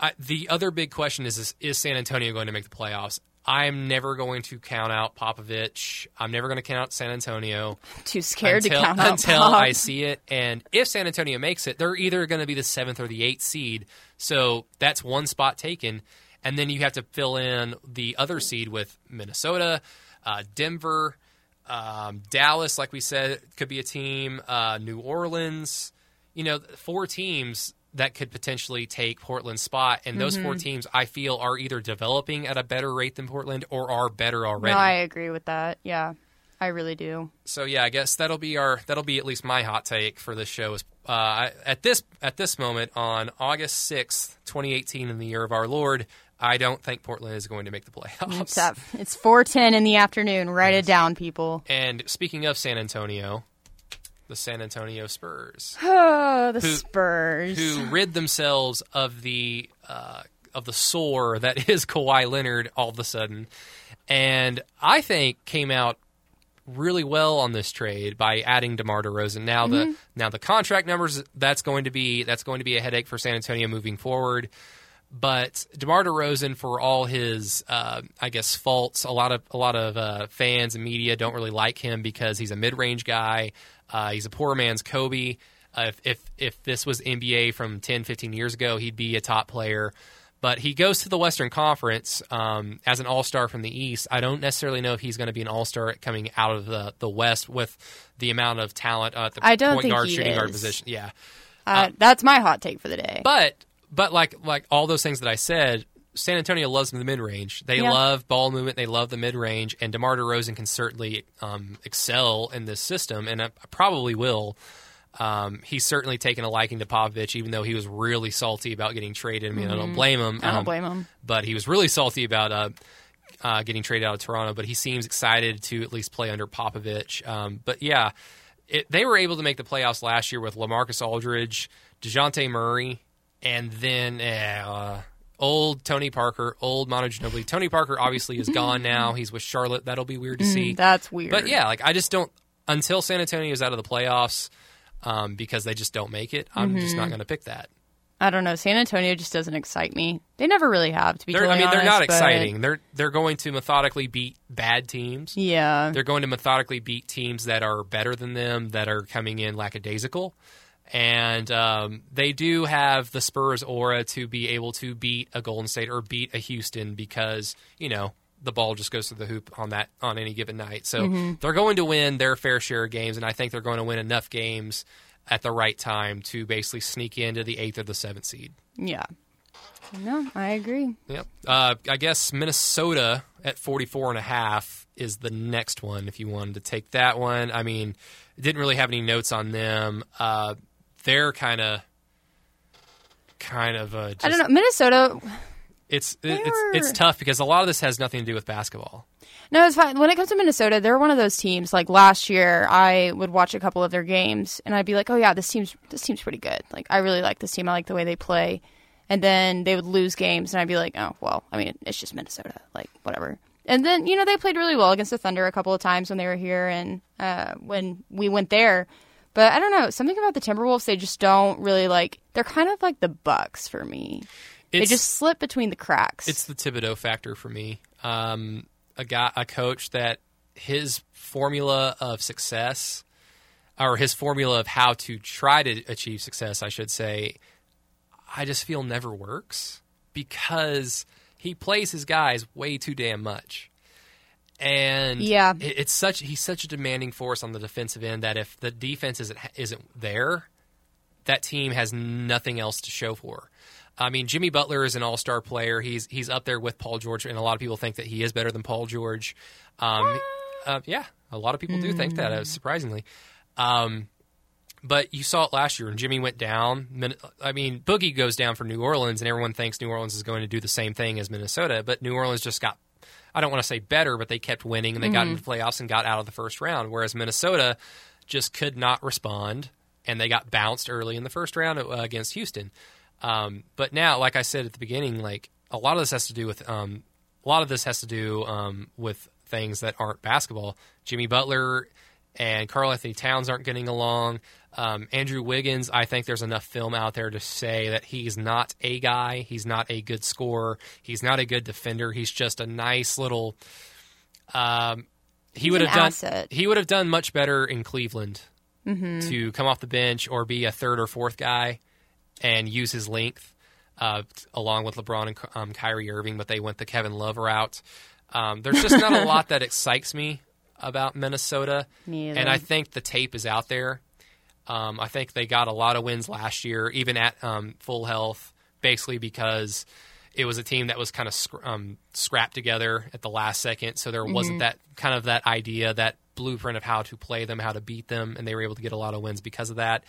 I, the other big question is, is is San Antonio going to make the playoffs? I'm never going to count out Popovich. I'm never going to count out San Antonio Too scared until, to count out until Pop. I see it. And if San Antonio makes it, they're either going to be the seventh or the eighth seed. So that's one spot taken, and then you have to fill in the other seed with Minnesota, uh, Denver, um, Dallas. Like we said, could be a team. Uh, New Orleans. You know, four teams that could potentially take Portland's spot, and those Mm-hmm. four teams I feel are either developing at a better rate than Portland or are better already. No, I agree with that. Yeah, I really do. So yeah, I guess that'll be our that'll be at least my hot take for this show. Is uh, at this at this moment on August sixth, twenty eighteen, in the year of our Lord, I don't think Portland is going to make the playoffs. It's at it's four ten in the afternoon. Write it down, people. And speaking of San Antonio, the San Antonio Spurs, Oh, the Who- Spurs. who rid themselves of the uh, of the sore that is Kawhi Leonard all of a sudden, and I think came out really well on this trade by adding DeMar DeRozan. Now Mm-hmm. the now the contract numbers that's going to be that's going to be a headache for San Antonio moving forward. But DeMar DeRozan, for all his, uh, I guess, faults, a lot of a lot of uh, fans and media don't really like him because he's a mid-range guy. Uh, he's a poor man's Kobe. Uh, if, if if this was NBA from 10, 15 years ago, he'd be a top player. But he goes to the Western Conference um, as an All Star from the East. I don't necessarily know if he's going to be an All Star coming out of the, the West with the amount of talent uh, at the I don't point guard, shooting guard position. Yeah, uh, that's my hot take for the day. but but like like all those things that I said, San Antonio loves the mid range. They Yeah. love ball movement. They love the mid range, and DeMar DeRozan can certainly um, excel in this system, and uh, probably will. Um, he's certainly taken a liking to Popovich, even though he was really salty about getting traded. I mean, I don't blame him. I don't Um, blame him. but he was really salty about uh, uh, getting traded out of Toronto. But he seems excited to at least play under Popovich. Um, but yeah, it, they were able to make the playoffs last year with LaMarcus Aldridge, Dejounte Murray, and then uh, old Tony Parker, old Manu Ginobili. Tony Parker obviously is gone now. He's with Charlotte. That'll be weird to see. That's weird. But yeah, like I just don't until San Antonio is out of the playoffs um, because they just don't make it. I'm just not going to pick that. I don't know. San Antonio just doesn't excite me. They never really have, to be totally I mean, they're not but- exciting. They're they're going to methodically beat bad teams. Yeah. They're going to methodically beat teams that are better than them, that are coming in lackadaisical. And um, they do have the Spurs aura to be able to beat a Golden State or beat a Houston because you know the ball just goes through the hoop on that on any given night. So Mm-hmm. they're going to win their fair share of games, and I think they're going to win enough games at the right time to basically sneak into the eighth or the seventh seed. yeah. No, I agree. Yep. Uh, I guess Minnesota at 44 and a half is the next one if you wanted to take that one. I mean, didn't really have any notes on them. Uh, they're kind of kind of uh, just, I don't know. Minnesota. It's it's it's tough because a lot of this has nothing to do with basketball. No, it's fine. When it comes to Minnesota, they're one of those teams. Like last year, I would watch a couple of their games, and I'd be like, "Oh yeah, this team's this team's pretty good. Like I really like this team. I like the way they play." And then they would lose games, and I'd be like, "Oh well, I mean, it's just Minnesota. Like whatever." And then you know they played really well against the Thunder a couple of times when they were here and uh, when we went there. But I don't know something about the Timberwolves. They just don't really like. They're kind of like the Bucks for me. They just slip between the cracks. it's the Thibodeau factor for me. Um, a guy, a coach that his formula of success, or his formula of how to try to achieve success, I should say, I just feel never works because he plays his guys way too damn much. And Yeah. it- it's such he's such a demanding force on the defensive end that if the defense isn't isn't there, that team has nothing else to show for. I mean, Jimmy Butler is an All Star player. He's he's up there with Paul George, and a lot of people think that he is better than Paul George. Um, uh, yeah, a lot of people do think that, uh, surprisingly. Um, but you saw it last year when Jimmy went down. I mean, Boogie goes down for New Orleans, and everyone thinks New Orleans is going to do the same thing as Minnesota. But New Orleans just got, I don't want to say better, but they kept winning and they got into the playoffs and got out of the first round. Whereas Minnesota just could not respond, and they got bounced early in the first round uh, against Houston. Um, but now, like I said at the beginning, like a lot of this has to do with um, a lot of this has to do um, with things that aren't basketball. Jimmy Butler and Karl-Anthony Towns aren't getting along. Um, Andrew Wiggins, I think there's enough film out there to say that he's not a guy. He's not a good scorer. He's not a good defender. He's just a nice little. Um, he He's would have done. asset. He would have done much better in Cleveland to come off the bench or be a third or fourth guy and use his length uh, along with LeBron and um, Kyrie Irving, but they went the Kevin Love route. Um, there's just not a lot that excites me about Minnesota, and I think the tape is out there. Um, I think they got a lot of wins last year, even at um, full health, basically because it was a team that was kind of scr- um, scrapped together at the last second. So there wasn't that kind of that idea, that blueprint of how to play them, how to beat them, and they were able to get a lot of wins because of that.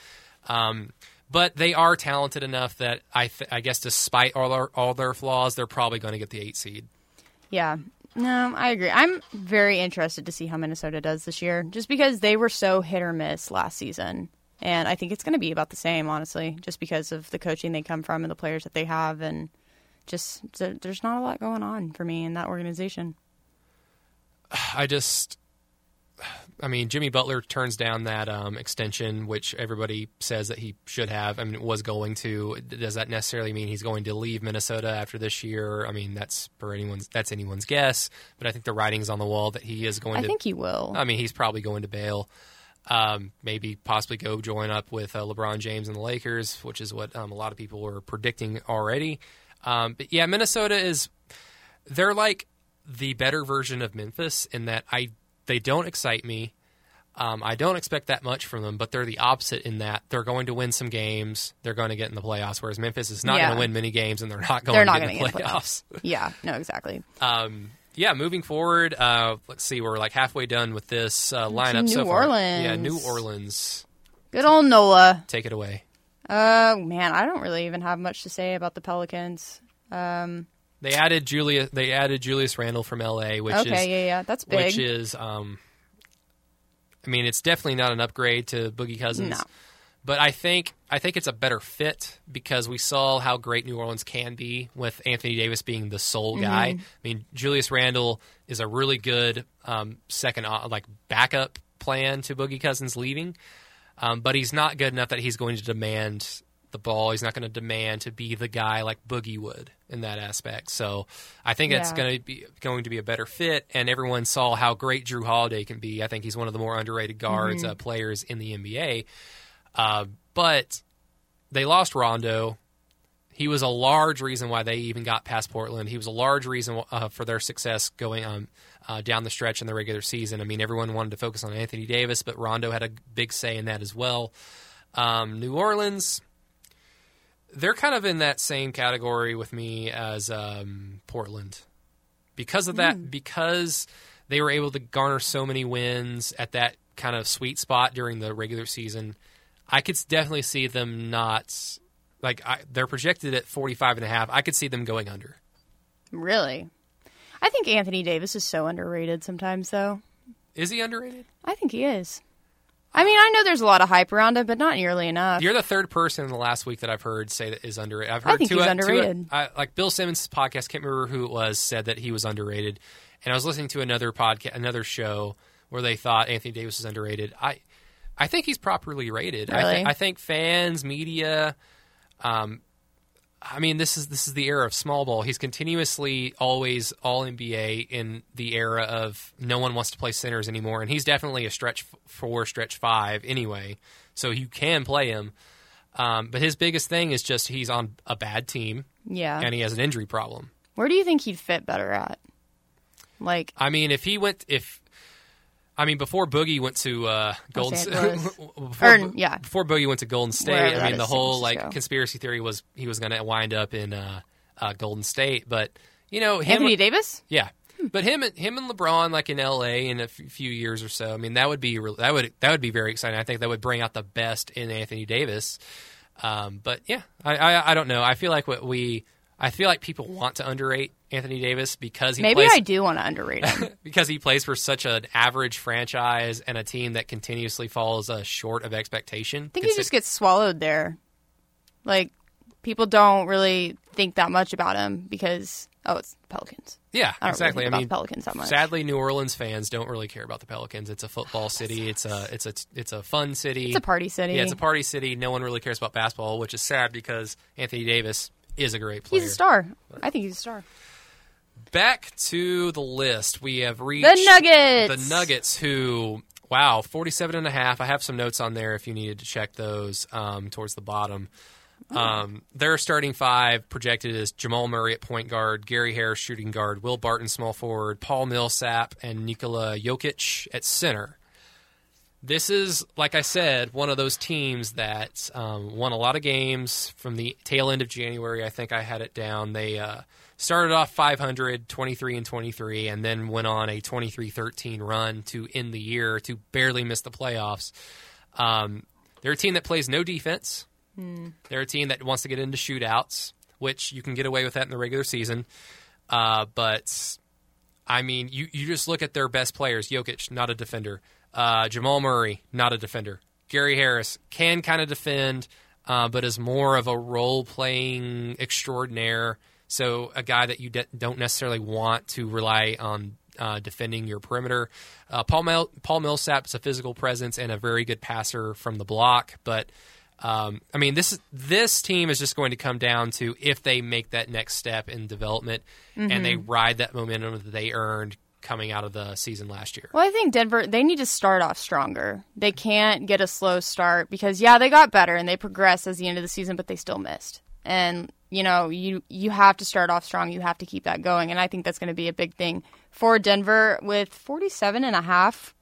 Um, but they are talented enough that I, th- I guess, despite all their, all their flaws, they're probably going to get the eight seed. Yeah. No, I agree. I'm very interested to see how Minnesota does this year, just because they were so hit or miss last season. And I think it's going to be about the same, honestly, just because of the coaching they come from and the players that they have. And just, there's not a lot going on for me in that organization. I just, I mean, Jimmy Butler turns down that um, extension, which everybody says that he should have. I mean, was going to. Does that necessarily mean he's going to leave Minnesota after this year? I mean, that's for anyone's that's anyone's guess. But I think the writing's on the wall that he is going to I to. think he will. I mean, he's probably going to bail. Um, maybe possibly go join up with uh, LeBron James and the Lakers, which is what um, a lot of people were predicting already. Um, but yeah, Minnesota is they're like the better version of Memphis in that I they don't excite me. Um, I don't expect that much from them, but they're the opposite in that they're going to win some games. They're going to get in the playoffs, whereas Memphis is not Yeah. going to win many games, and they're not going They're to not get in the gonna get in the playoffs. yeah, no, exactly. Um, yeah, moving forward, uh, let's see, we're like halfway done with this uh, lineup New so far. Orleans. Yeah, New Orleans. Good old Nola. Take it away. Uh, man, I don't really even have much to say about the Pelicans. Um, They added Julius. They added Julius Randle from L.A., which okay, is yeah, yeah, that's big. which is. Um, I mean, it's definitely not an upgrade to Boogie Cousins. No. But I think I think it's a better fit because we saw how great New Orleans can be with Anthony Davis being the sole guy. Mm-hmm. I mean, Julius Randle is a really good um, second uh, like backup plan to Boogie Cousins leaving, um, but he's not good enough that he's going to demand the ball. He's not going to demand to be the guy like Boogie would in that aspect. So I think it's Yeah. going to be going to be a better fit. And everyone saw how great Jrue Holiday can be. I think he's one of the more underrated guards Mm-hmm. uh, players in the NBA. Uh, but they lost Rondo. He was a large reason why they even got past Portland. He was a large reason uh, for their success going um, uh, down the stretch in the regular season. I mean, everyone wanted to focus on Anthony Davis, but Rondo had a big say in that as well. Um, New Orleans, they're kind of in that same category with me as um, Portland because of that. Because they were able to garner so many wins at that kind of sweet spot during the regular season. I could definitely see them not like I, they're projected at 45 and a half. I could see them going under. Really? I think Anthony Davis is so underrated sometimes, though. Is he underrated? I think he is. I mean, I know there's a lot of hype around him, but not nearly enough. You're the third person in the last week that I've heard say that is underrated. I've heard think two, he's underrated. I, like Bill Simmons' podcast, can't remember who it was, said that he was underrated. And I was listening to another podcast, another show where they thought Anthony Davis was underrated. I, I think he's properly rated. I, Really? I think fans, media, um, I mean, this is this is the era of small ball. He's continuously always all NBA in the era of no one wants to play centers anymore, and he's definitely a stretch four, stretch five anyway. So you can play him, um, but his biggest thing is just he's on a bad team yeah. and he has an injury problem. Where do you think he'd fit better at? Like, I mean, if he went, if I mean, before Boogie went to uh, Golden State, before, Or, yeah. before Boogie went to Golden State, Wherever I mean, the whole like Francisco. conspiracy theory was he was going to wind up in uh, uh, Golden State, but you know, him, Anthony Davis? yeah, but him and him and LeBron like in L.A. in a f- few years or so. I mean, that would be that would that would be very exciting. I think that would bring out the best in Anthony Davis. Um, but yeah, I, I I don't know. I feel like what we I feel like people want to underrate Anthony Davis because he Maybe plays I do want to underrate him. because he plays for such an average franchise and a team that continuously falls uh, short of expectation. I think he just gets swallowed there. Like people don't really think that much about him because oh, it's the Pelicans. yeah, I exactly. really I mean, the Pelicans that much. sadly, New Orleans fans don't really care about the Pelicans. It's a football city. It's a it's a it's a fun city. It's a party city. Yeah, it's a party city. No one really cares about basketball, which is sad because Anthony Davis is a great player. He's a star. I think he's a star. Back to the list, we have reached The Nuggets. The Nuggets, who wow, 47 and a half. I have some notes on there if you needed to check those um, towards the bottom. Um, their starting five projected is Jamal Murray at point guard, Gary Harris shooting guard, Will Barton small forward, Paul Millsap, and Nikola Jokic at center. This is, like I said, one of those teams that um, won a lot of games from the tail end of January. I think I had it down. They uh, started off 500, 23 and 23, and then went on a 23 13 run to end the year to barely miss the playoffs. Um, they're a team that plays no defense. They're a team that wants to get into shootouts, which you can get away with that in the regular season. Uh, but I mean, you, you just look at their best players. Jokic, not a defender. Uh, Jamal Murray, not a defender. Gary Harris can kind of defend, uh, but is more of a role playing extraordinaire. So a guy that you de- don't necessarily want to rely on uh, defending your perimeter. Uh, Paul Mil- Paul Millsap is a physical presence and a very good passer from the block, but um, I mean, this this team is just going to come down to if they make that next step in development and they ride that momentum that they earned coming out of the season last year. Well, I think Denver they need to start off stronger. They can't get a slow start because yeah, they got better and they progressed as the end of the season, but they still missed. And you know, you you have to start off strong. You have to keep that going, and I think that's going to be a big thing for Denver with 47 and a half.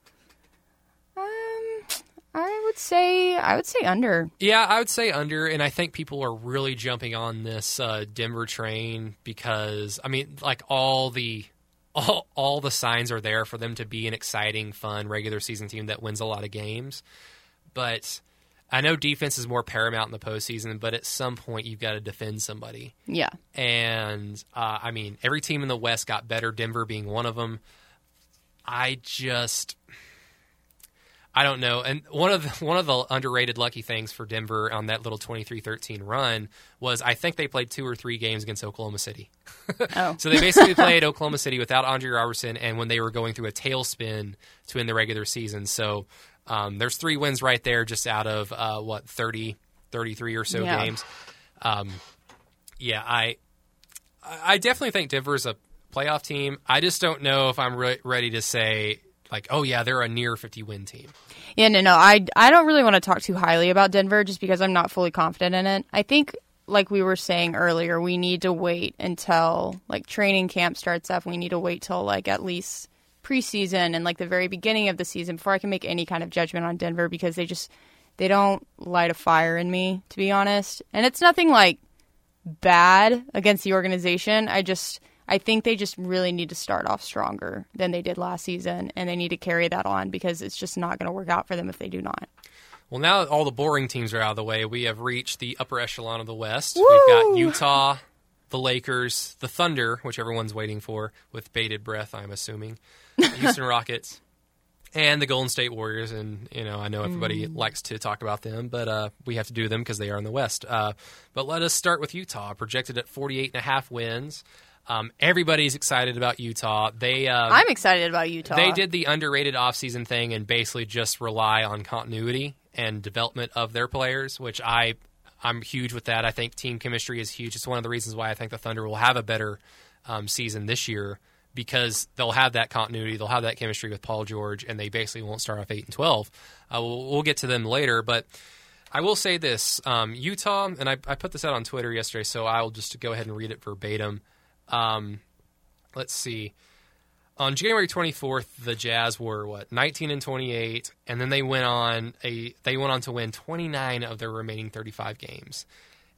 Um I would say I would say under. Yeah, I would say under, and I think people are really jumping on this uh, Denver train because I mean, like all the all, all the signs are there for them to be an exciting, fun regular season team that wins a lot of games. But I know defense is more paramount in the postseason, but at some point you've got to defend somebody. Yeah. And uh, I mean, every team in the West got better. Denver being one of them. I just, I don't know. And one of the, one of the underrated lucky things for Denver on that little 23-13 run was I think they played two or three games against Oklahoma City. Oh. So they basically played Oklahoma City without Andre Robertson, and when they were going through a tailspin to end the regular season. So um, there's three wins right there, just out of uh, what 30, 33 or so Yeah. games. Um, yeah, I I definitely think Denver's a playoff team. I just don't know if I'm re- ready to say like, oh yeah, they're a near 50 win team. Yeah, no, no. I, I don't really want to talk too highly about Denver just because I'm not fully confident in it. I think, like we were saying earlier, we need to wait until like training camp starts up. We need to wait till like at least preseason and like the very beginning of the season before I can make any kind of judgment on Denver because they just they don't light a fire in me to be honest. And it's nothing like bad against the organization. I just I think they just really need to start off stronger than they did last season and they need to carry that on because it's just not going to work out for them if they do not. Well, now that all the boring teams are out of the way, we have reached the upper echelon of the West. We've got Utah, the Lakers, the Thunder, which everyone's waiting for with bated breath, I'm assuming, Houston Rockets, and the Golden State Warriors. And you know, I know everybody likes to talk about them, but uh, we have to do them because they are in the West. Uh, but let us start with Utah, projected at 48 and a half wins. Um, everybody's excited about Utah. They um, I'm excited about Utah. they did the underrated offseason thing and basically just rely on continuity and development of their players, which I I'm huge with that. I think team chemistry is huge. It's one of the reasons why I think the Thunder will have a better um, season this year because they'll have that continuity, they'll have that chemistry with Paul George, and they basically won't start off eight and twelve. Uh, we'll, we'll get to them later, but I will say this: um, Utah, and I, I put this out on Twitter yesterday, so I'll just go ahead and read it verbatim. Um, let's see. on January 24th, the Jazz were what 19 and 28, and then they went on a they went on to win 29 of their remaining 35 games.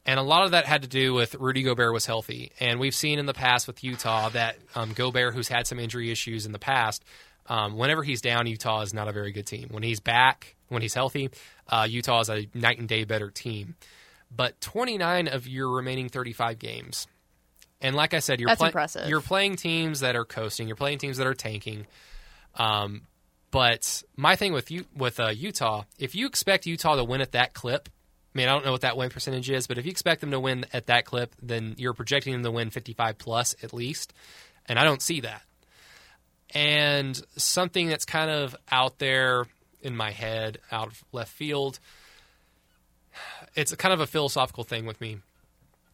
And a lot of that had to do with Rudy Gobert was healthy, and we've seen in the past with Utah that um, Gobert, who's had some injury issues in the past, um, whenever he's down, Utah is not a very good team. When he's back, when he's healthy, uh, Utah is a night and day better team. But 29 of your remaining 35 games and like I said, you're. You're playing teams that are coasting. You're playing teams that are tanking. Um, but my thing with you with uh, Utah, if you expect Utah to win at that clip, mean, I don't know what that win percentage is, but if you expect them to win at that clip, then you're projecting them to win 55 plus at least, and I don't see that. And something that's kind of out there in my head, out of left field, it's kind of a philosophical thing with me.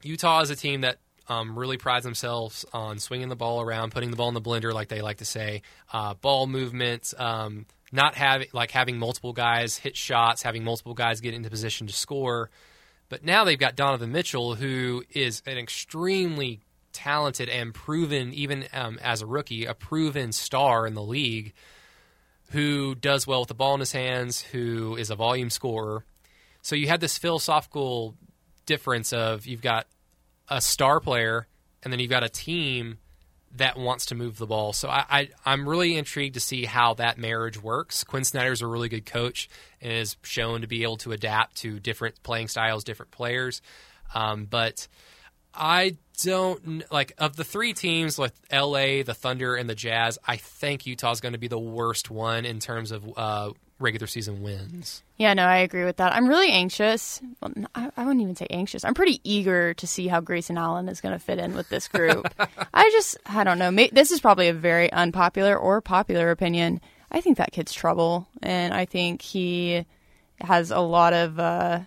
Utah is a team that um, really prides themselves on swinging the ball around, putting the ball in the blender, like they like to say, uh, ball movements, um, not having like having multiple guys hit shots, having multiple guys get into position to score. But now they've got Donovan Mitchell, who is an extremely talented and proven, even um, as a rookie, a proven star in the league, who does well with the ball in his hands, who is a volume scorer. So you had this philosophical difference of you've got a star player, and then you've got a team that wants to move the ball. So I, I am really intrigued to see how that marriage works. Quin Snyder's a really good coach and is shown to be able to adapt to different playing styles, different players. Um, but I don't like of the three teams with LA, the Thunder, and the Jazz. I think Utah's going to be the worst one in terms of uh, regular season wins. Yeah, no, I agree with that. I'm really anxious. Well, I, I wouldn't even say anxious. I'm pretty eager to see how Grayson Allen is going to fit in with this group. I just, I don't know. May, this is probably a very unpopular or popular opinion. I think that kid's trouble, and I think he has a lot of, uh,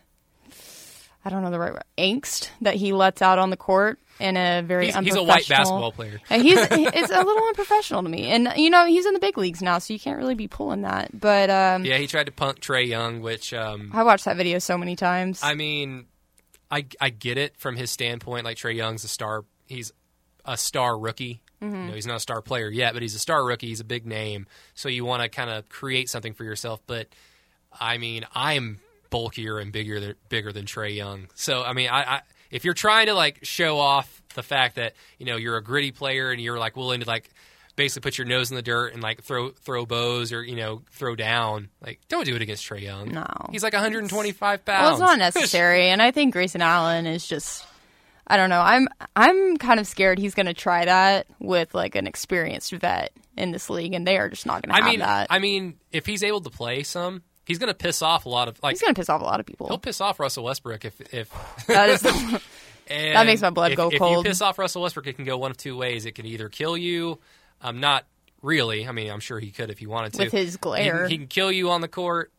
I don't know the right word, angst that he lets out on the court in a very he's, he's a white basketball player. he's it's a little unprofessional to me, and you know he's in the big leagues now, so you can't really be pulling that. But um, yeah, he tried to punk Trae Young, which um, I watched that video so many times. I mean, I I get it from his standpoint. Like Trae Young's a star, he's a star rookie. Mm-hmm. You know, he's not a star player yet, but he's a star rookie. He's a big name, so you want to kind of create something for yourself. But I mean, I'm bulkier and bigger than bigger than Trae Young, so I mean, I, I if you're trying to like show off the fact that you know you're a gritty player and you're like willing to like basically put your nose in the dirt and like throw throw bows or you know throw down. Like, don't do it against Trae Young. No, he's like 125 pounds. Well, it's not necessary, and I think Grayson Allen is just. I don't know. I'm I'm kind of scared he's going to try that with like an experienced vet in this league, and they are just not going to I have mean, that. I mean, if he's able to play some, he's going to piss off a lot of like. he's going to piss off a lot of people. He'll piss off Russell Westbrook if if that is the, And That makes my blood if, go if cold. If you piss off Russell Westbrook, it can go one of two ways. It can either kill you, um, not really. I mean, I'm sure he could if he wanted to. With his He glare. can, he can kill you on the court,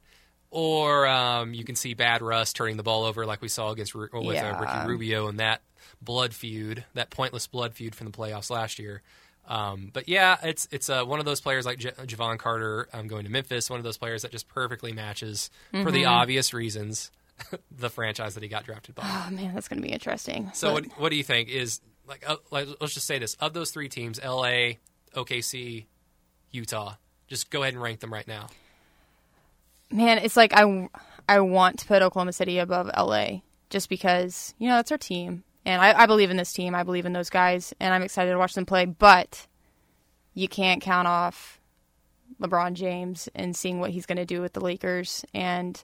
or um, you can see bad Russ turning the ball over, like we saw against with uh, Ricky Rubio and that blood feud, that pointless blood feud from the playoffs last year. Um, but yeah, it's it's uh, one of those players like J- Jevon Carter um, going to Memphis, one of those players that just perfectly matches for Mm-hmm. the obvious reasons the franchise that he got drafted by. oh man, that's going to be interesting. So But- what what do you think is like, uh, like let's just say this of those three teams LA OKC Utah just go ahead and rank them right now man, it's like I, I want to put Oklahoma City above LA just because, you know, that's our team. And I, I believe in this team. I believe in those guys. And I'm excited to watch them play. But you can't count off LeBron James and seeing what he's going to do with the Lakers. And,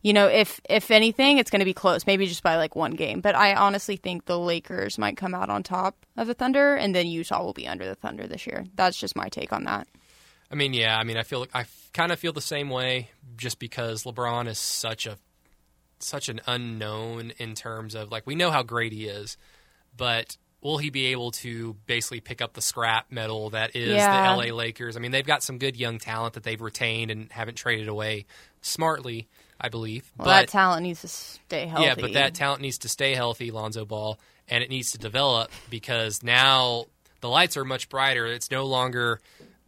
you know, if, if anything, it's going to be close, maybe just by like one game. But I honestly think the Lakers might come out on top of the Thunder. And then Utah will be under the Thunder this year. That's just my take on that. I mean yeah I mean I feel like I kind of feel the same way just because LeBron is such a such an unknown in terms of like we know how great he is but will he be able to basically pick up the scrap metal that is Yeah. the LA Lakers I mean they've got some good young talent that they've retained and haven't traded away smartly I believe Well, but that talent needs to stay healthy. Yeah, but that talent needs to stay healthy, Lonzo Ball, and it needs to develop because now the lights are much brighter. It's no longer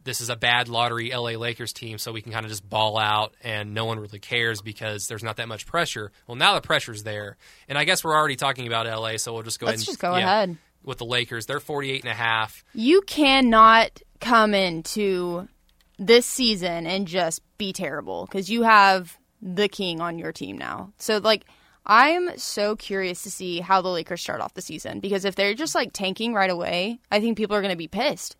this is a bad lottery LA Lakers team, so we can kind of just ball out and no one really cares because there's not that much pressure. Well, now the pressure's there, and I guess we're already talking about LA, so we'll just go Let's ahead. just go yeah, ahead. with the Lakers. They're 48 and a half. You cannot come into this season and just be terrible because you have the king on your team now. So like I'm so curious to see how the Lakers start off the season because if they're just like tanking right away, I think people are going to be pissed.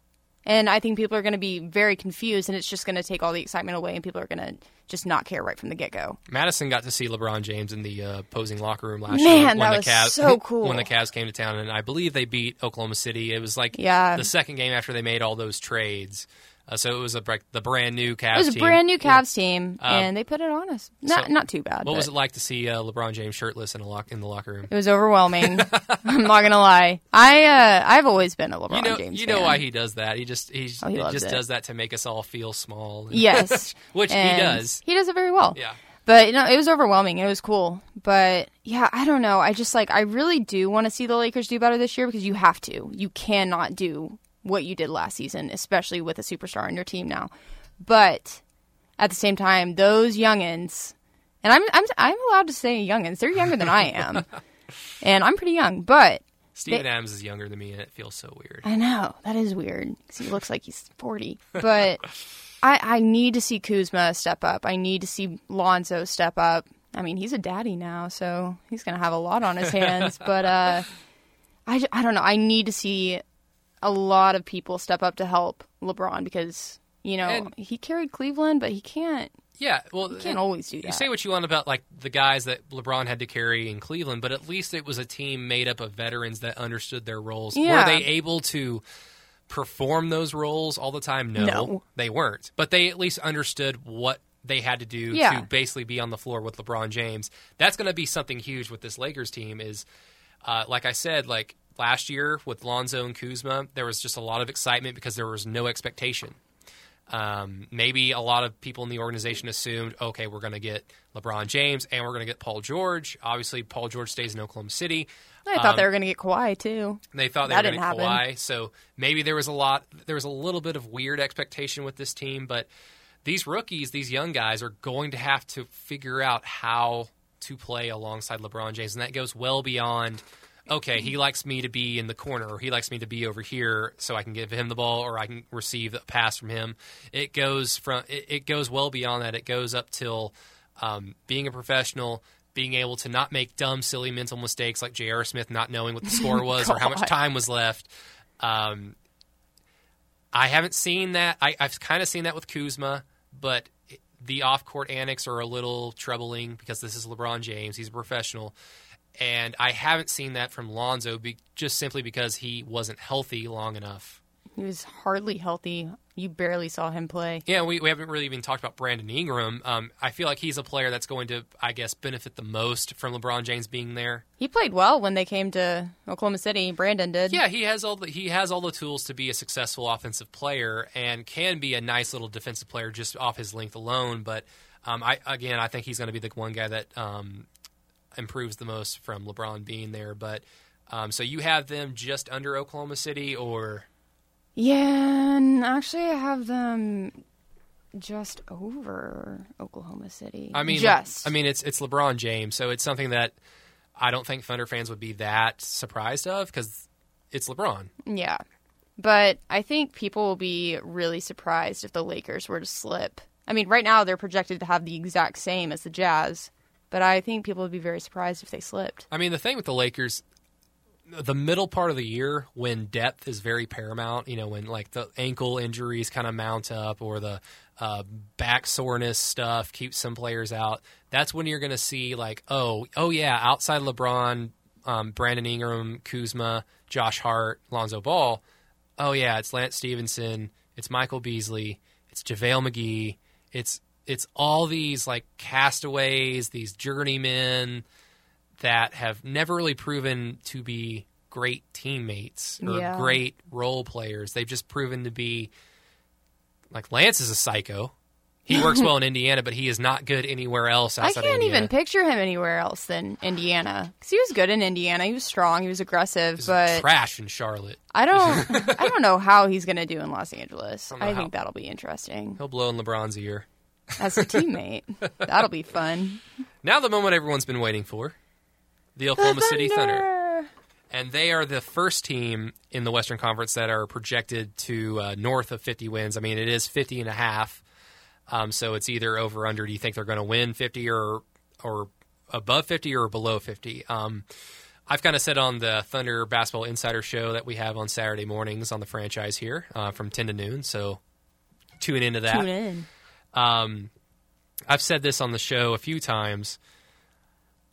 And I think people are going to be very confused and it's just going to take all the excitement away and people are going to just not care right from the get-go. Madison got to see LeBron James in the uh, opposing locker room last Man, year when that the was Cavs so cool. when the Cavs came to town, and I believe they beat Oklahoma City. It was like Yeah. the second game after they made all those trades. Uh, so it was a like, the brand new Cavs. It was a team. brand new Yeah. Cavs team Um, and they put it on us. Not so not too bad. What was it like to see uh, LeBron James shirtless in a lock in the locker room? It was overwhelming. I'm not gonna lie. I uh, I've always been a LeBron You know, James you fan. know why he does that. He just he's, Oh, he he just it. does that to make us all feel small. and- Yes, which he does. He does it very well. Yeah. But you know, it was overwhelming. It was cool. But yeah, I don't know. I just like I really do want to see the Lakers do better this year because you have to. You cannot do what you did last season, especially with a superstar on your team now. But at the same time, those youngins, and I'm I'm I'm allowed to say youngins. They're younger than I am, and I'm pretty young. But Steven Adams is younger than me, and it feels so weird. I know that is weird because he looks like he's forty. But I I need to see Kuzma step up. I need to see Lonzo step up. I mean, he's a daddy now, so he's gonna have a lot on his hands. but uh, I I don't know. I need to see a lot of people step up to help LeBron because you know And- he carried Cleveland, but he can't Yeah, well, he can't always do that. You say what you want about like the guys that LeBron had to carry in Cleveland, but at least it was a team made up of veterans that understood their roles. Yeah. Were they able to perform those roles all the time? No, No. they weren't. But they at least understood what they had to do Yeah. to basically be on the floor with LeBron James. That's going to be something huge with this Lakers team. Is uh, like I said, like last year with Lonzo and Kuzma, there was just a lot of excitement because there was no expectation. Um, maybe a lot of people in the organization assumed, okay, we're going to get LeBron James and we're going to get Paul George. Obviously, Paul George stays in Oklahoma City. I thought they were going to get Kawhi too. They thought they That were going to didn't get happen. Kawhi, so maybe there was a lot. There was a little bit of weird expectation with this team, but these rookies, these young guys, are going to have to figure out how to play alongside LeBron James, and that goes well beyond. Okay, he likes me to be in the corner, or he likes me to be over here, so I can give him the ball, or I can receive a pass from him. It goes from it, it goes well beyond that. It goes up till um, being a professional, being able to not make dumb, silly mental mistakes like J.R. Smith not knowing what the score was or how much time was left. Um, I haven't seen that. I, I've kind of seen that with Kuzma, but the off-court antics are a little troubling because this is LeBron James. He's a professional, and I haven't seen that from Lonzo, be, just simply because he wasn't healthy long enough. He was hardly healthy. You barely saw him play. Yeah, we, we haven't really even talked about Brandon Ingram. Um, I feel like he's a player that's going to, I guess, benefit the most from LeBron James being there. He played well when they came to Oklahoma City. Brandon did. Yeah, he has all the he has all the tools to be a successful offensive player and can be a nice little defensive player just off his length alone. But um, I again, I think he's going to be the one guy that um, improves the most from LeBron being there. But um, so you have them just under Oklahoma City, or Yeah, and actually, I have them just over Oklahoma City. I mean, just. I mean, it's it's LeBron James, so it's something that I don't think Thunder fans would be that surprised of because it's LeBron. yeah. But I think people will be really surprised if the Lakers were to slip. I mean, right now they're projected to have the exact same as the Jazz, but I think people would be very surprised if they slipped. I mean, the thing with the Lakers, the middle part of the year when depth is very paramount, you know, when like the ankle injuries kind of mount up or the uh, back soreness stuff keeps some players out, that's when you're going to see like, oh, oh yeah, outside LeBron, um, Brandon Ingram, Kuzma, Josh Hart, Lonzo Ball, oh yeah, it's Lance Stephenson, it's Michael Beasley, it's JaVale McGee, it's it's all these like castaways, these journeymen that have never really proven to be great teammates or Yeah. great role players. They've just proven to be like Lance is a psycho. He works well in Indiana, but he is not good anywhere else I can't even picture him anywhere else than Indiana. Because he was good in Indiana. He was strong. He was aggressive. He's but trash in Charlotte. I don't. I don't know how he's going to do in Los Angeles. don't I think that'll be interesting He'll blow in LeBron's ear. As a teammate. that'll be fun. Now the moment everyone's been waiting for. The Oklahoma City Thunder. and they are the first team in the Western Conference that are projected to uh, north of 50 wins. I mean, it is 50 and a half, um, so it's either over or under. Do you think they're going to win 50 or or above 50 or below 50? Um, I've kind of said on the Thunder Basketball Insider show that we have on Saturday mornings on the franchise here uh, from 10 to noon. So tune into that. Tune in. Um, I've said this on the show a few times.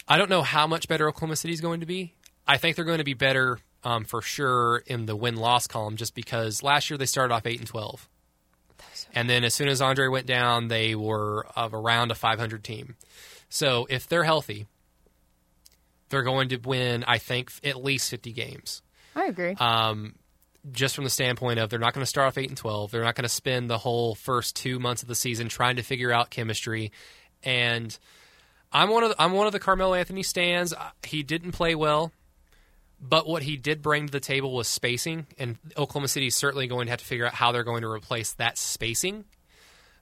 I don't know how much better Oklahoma City is going to be. I think they're going to be better um, for sure in the win loss column, just because last year they started off eight and twelve, and then as soon as Andre went down, they were of around a 500 team. So if they're healthy, they're going to win. I think at least 50 games I agree. um, just from the standpoint of they're not going to start off eight and twelve. They're not going to spend the whole first two months of the season trying to figure out chemistry. And I'm one of the, I'm one of the Carmelo Anthony stands. He didn't play well, but what he did bring to the table was spacing. And Oklahoma City is certainly going to have to figure out how they're going to replace that spacing.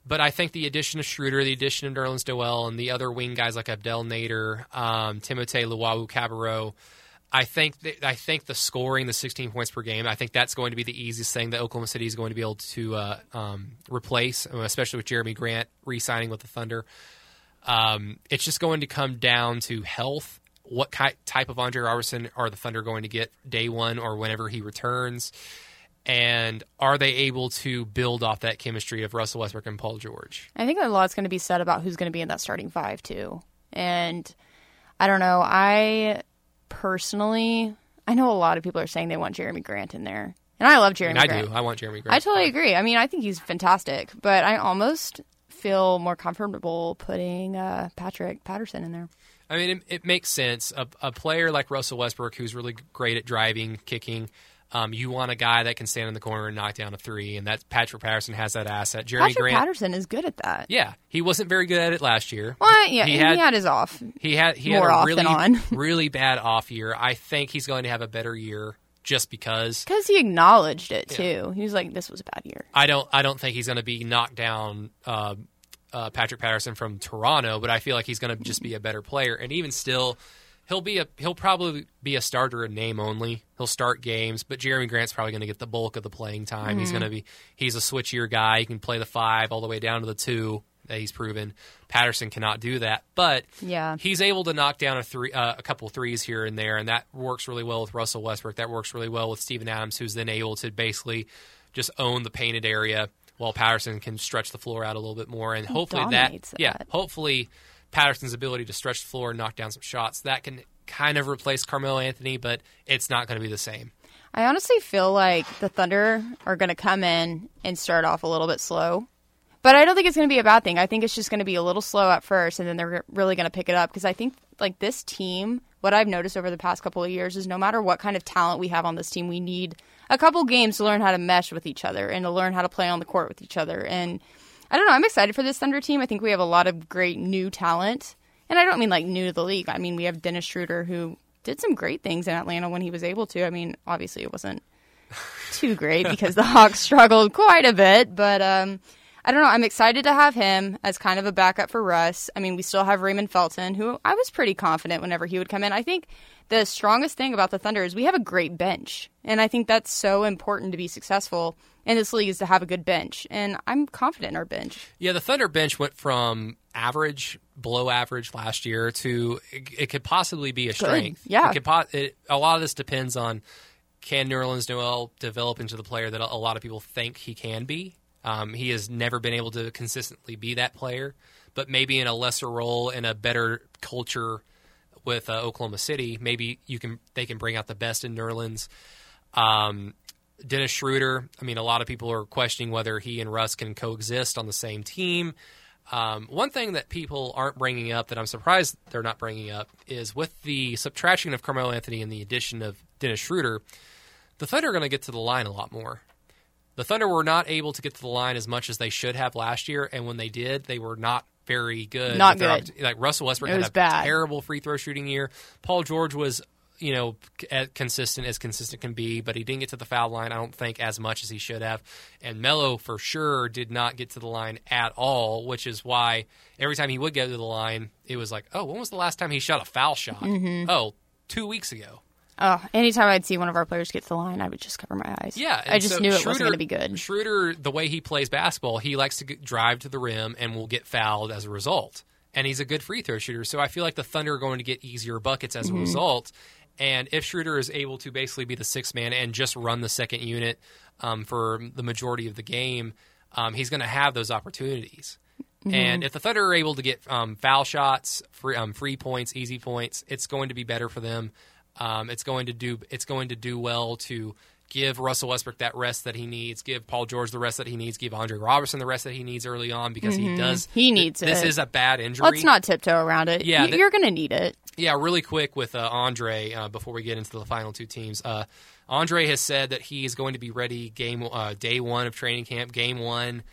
But I think the addition of Schroeder, the addition of Nerlens Noel, and the other wing guys like Abdel Nader, um, Timothé Luwawu-Cabarrot, I think that, I think the scoring, the 16 points per game, I think that's going to be the easiest thing that Oklahoma City is going to be able to uh, um, replace, especially with Jerami Grant re-signing with the Thunder. Um, it's just going to come down to health. What ki- type of Andre Robertson are the Thunder going to get day one or whenever he returns? And are they able to build off that chemistry of Russell Westbrook and Paul George? I think a lot's going to be said about who's going to be in that starting five too. And I don't know. I personally, I know a lot of people are saying they want Jerami Grant in there, and I love I Jeremy mean, I do. I want Jerami Grant. I totally agree. I mean, I think he's fantastic, but I almost feel more comfortable putting uh, Patrick Patterson in there. I mean, it, it makes sense. A, a player like Russell Westbrook, who's really great at driving, kicking, um, you want a guy that can stand in the corner and knock down a three, and that Patrick Patterson has that asset. Jeremy Patrick Grant, Patterson is good at that. yeah, he wasn't very good at it last year. Well, yeah, He he had- had, his off. He had he had a really on. really bad off year. I think he's going to have a better year just because. Because he acknowledged it too. He was like, "This was a bad year." I don't I don't think he's going to be knocked down uh, uh, Patrick Patterson from Toronto, but I feel like he's going to just be a better player. And even still, he'll be a he'll probably be a starter in name only. He'll start games, but Jerami Grant's probably going to get the bulk of the playing time. He's going to be he's a switchier guy. He can play the five all the way down to the two that he's proven. Patterson cannot do that, but Yeah. he's able to knock down a three, uh, a couple threes here and there, and that works really well with Russell Westbrook. That works really well with Steven Adams, who's then able to basically just own the painted area while Patterson can stretch the floor out a little bit more, and hopefully that, dominates yeah, hopefully Patterson's ability to stretch the floor and knock down some shots that can kind of replace Carmelo Anthony, but it's not going to be the same. I honestly feel like the Thunder are going to come in and start off a little bit slow. But I don't think it's going to be a bad thing. I think it's just going to be a little slow at first, and then they're really going to pick it up. Because I think, like, this team, what I've noticed over the past couple of years is no matter what kind of talent we have on this team, we need a couple games to learn how to mesh with each other and to learn how to play on the court with each other. And I don't know, I'm excited for this Thunder team. I think we have a lot of great new talent. And I don't mean like new to the league. I mean, we have Dennis Schroeder, who did some great things in Atlanta when he was able to. I mean, obviously, it wasn't too great because the Hawks struggled quite a bit. But um, I don't know. I'm excited to have him as kind of a backup for Russ. I mean, we still have Raymond Felton, who I was pretty confident whenever he would come in. I think the strongest thing about the Thunder is we have a great bench. And I think that's so important to be successful in this league is to have a good bench. And I'm confident in our bench. Yeah, the Thunder bench went from average, below average last year to it, it could possibly be a strength. yeah. it could po- it, a lot of this depends on can Nerlens Noel develop into the player that a lot of people think he can be. Um, he has never been able to consistently be that player, but maybe in a lesser role in a better culture with uh, Oklahoma City, maybe you can they can bring out the best in Nerlens. Um, Dennis Schroeder. I mean, a lot of people are questioning whether he and Russ can coexist on the same team. Um, one thing that people aren't bringing up that I'm surprised they're not bringing up is with the subtraction of Carmelo Anthony and the addition of Dennis Schroeder, the Thunder are going to get to the line a lot more. The Thunder were not able to get to the line as much as they should have last year, and when they did, they were not very good. Not good. Like Russell Westbrook It had a bad. terrible free throw shooting year. Paul George was, you know, consistent as consistent can be, but he didn't get to the foul line. I don't think as much as he should have. And Melo for sure did not get to the line at all, which is why every time he would get to the line, it was like, oh, when was the last time he shot a foul shot? Mm-hmm. Oh, two weeks ago. Oh, anytime I'd see one of our players get to the line, I would just cover my eyes. Yeah, I just so knew it Schroeder- wasn't going to be good. Schroeder, the way he plays basketball, he likes to drive to the rim and will get fouled as a result. And he's a good free throw shooter, so I feel like the Thunder are going to get easier buckets as a Mm-hmm. result. And if Schroeder is able to basically be the sixth man and just run the second unit um, for the majority of the game, um, he's going to have those opportunities. Mm-hmm. And if the Thunder are able to get um, foul shots, free, um, free points, easy points, it's going to be better for them. Um, it's going to do it's going to do well to give Russell Westbrook that rest that he needs, give Paul George the rest that he needs, give Andre Roberson the rest that he needs early on because he does. Mm-hmm. He needs This is a bad injury. Let's not tiptoe around it. Yeah, that- you're going to need it. Yeah, really quick with uh, Andre uh, before we get into the final two teams. Uh, Andre has said that he is going to be ready game uh, day one of training camp. Game one,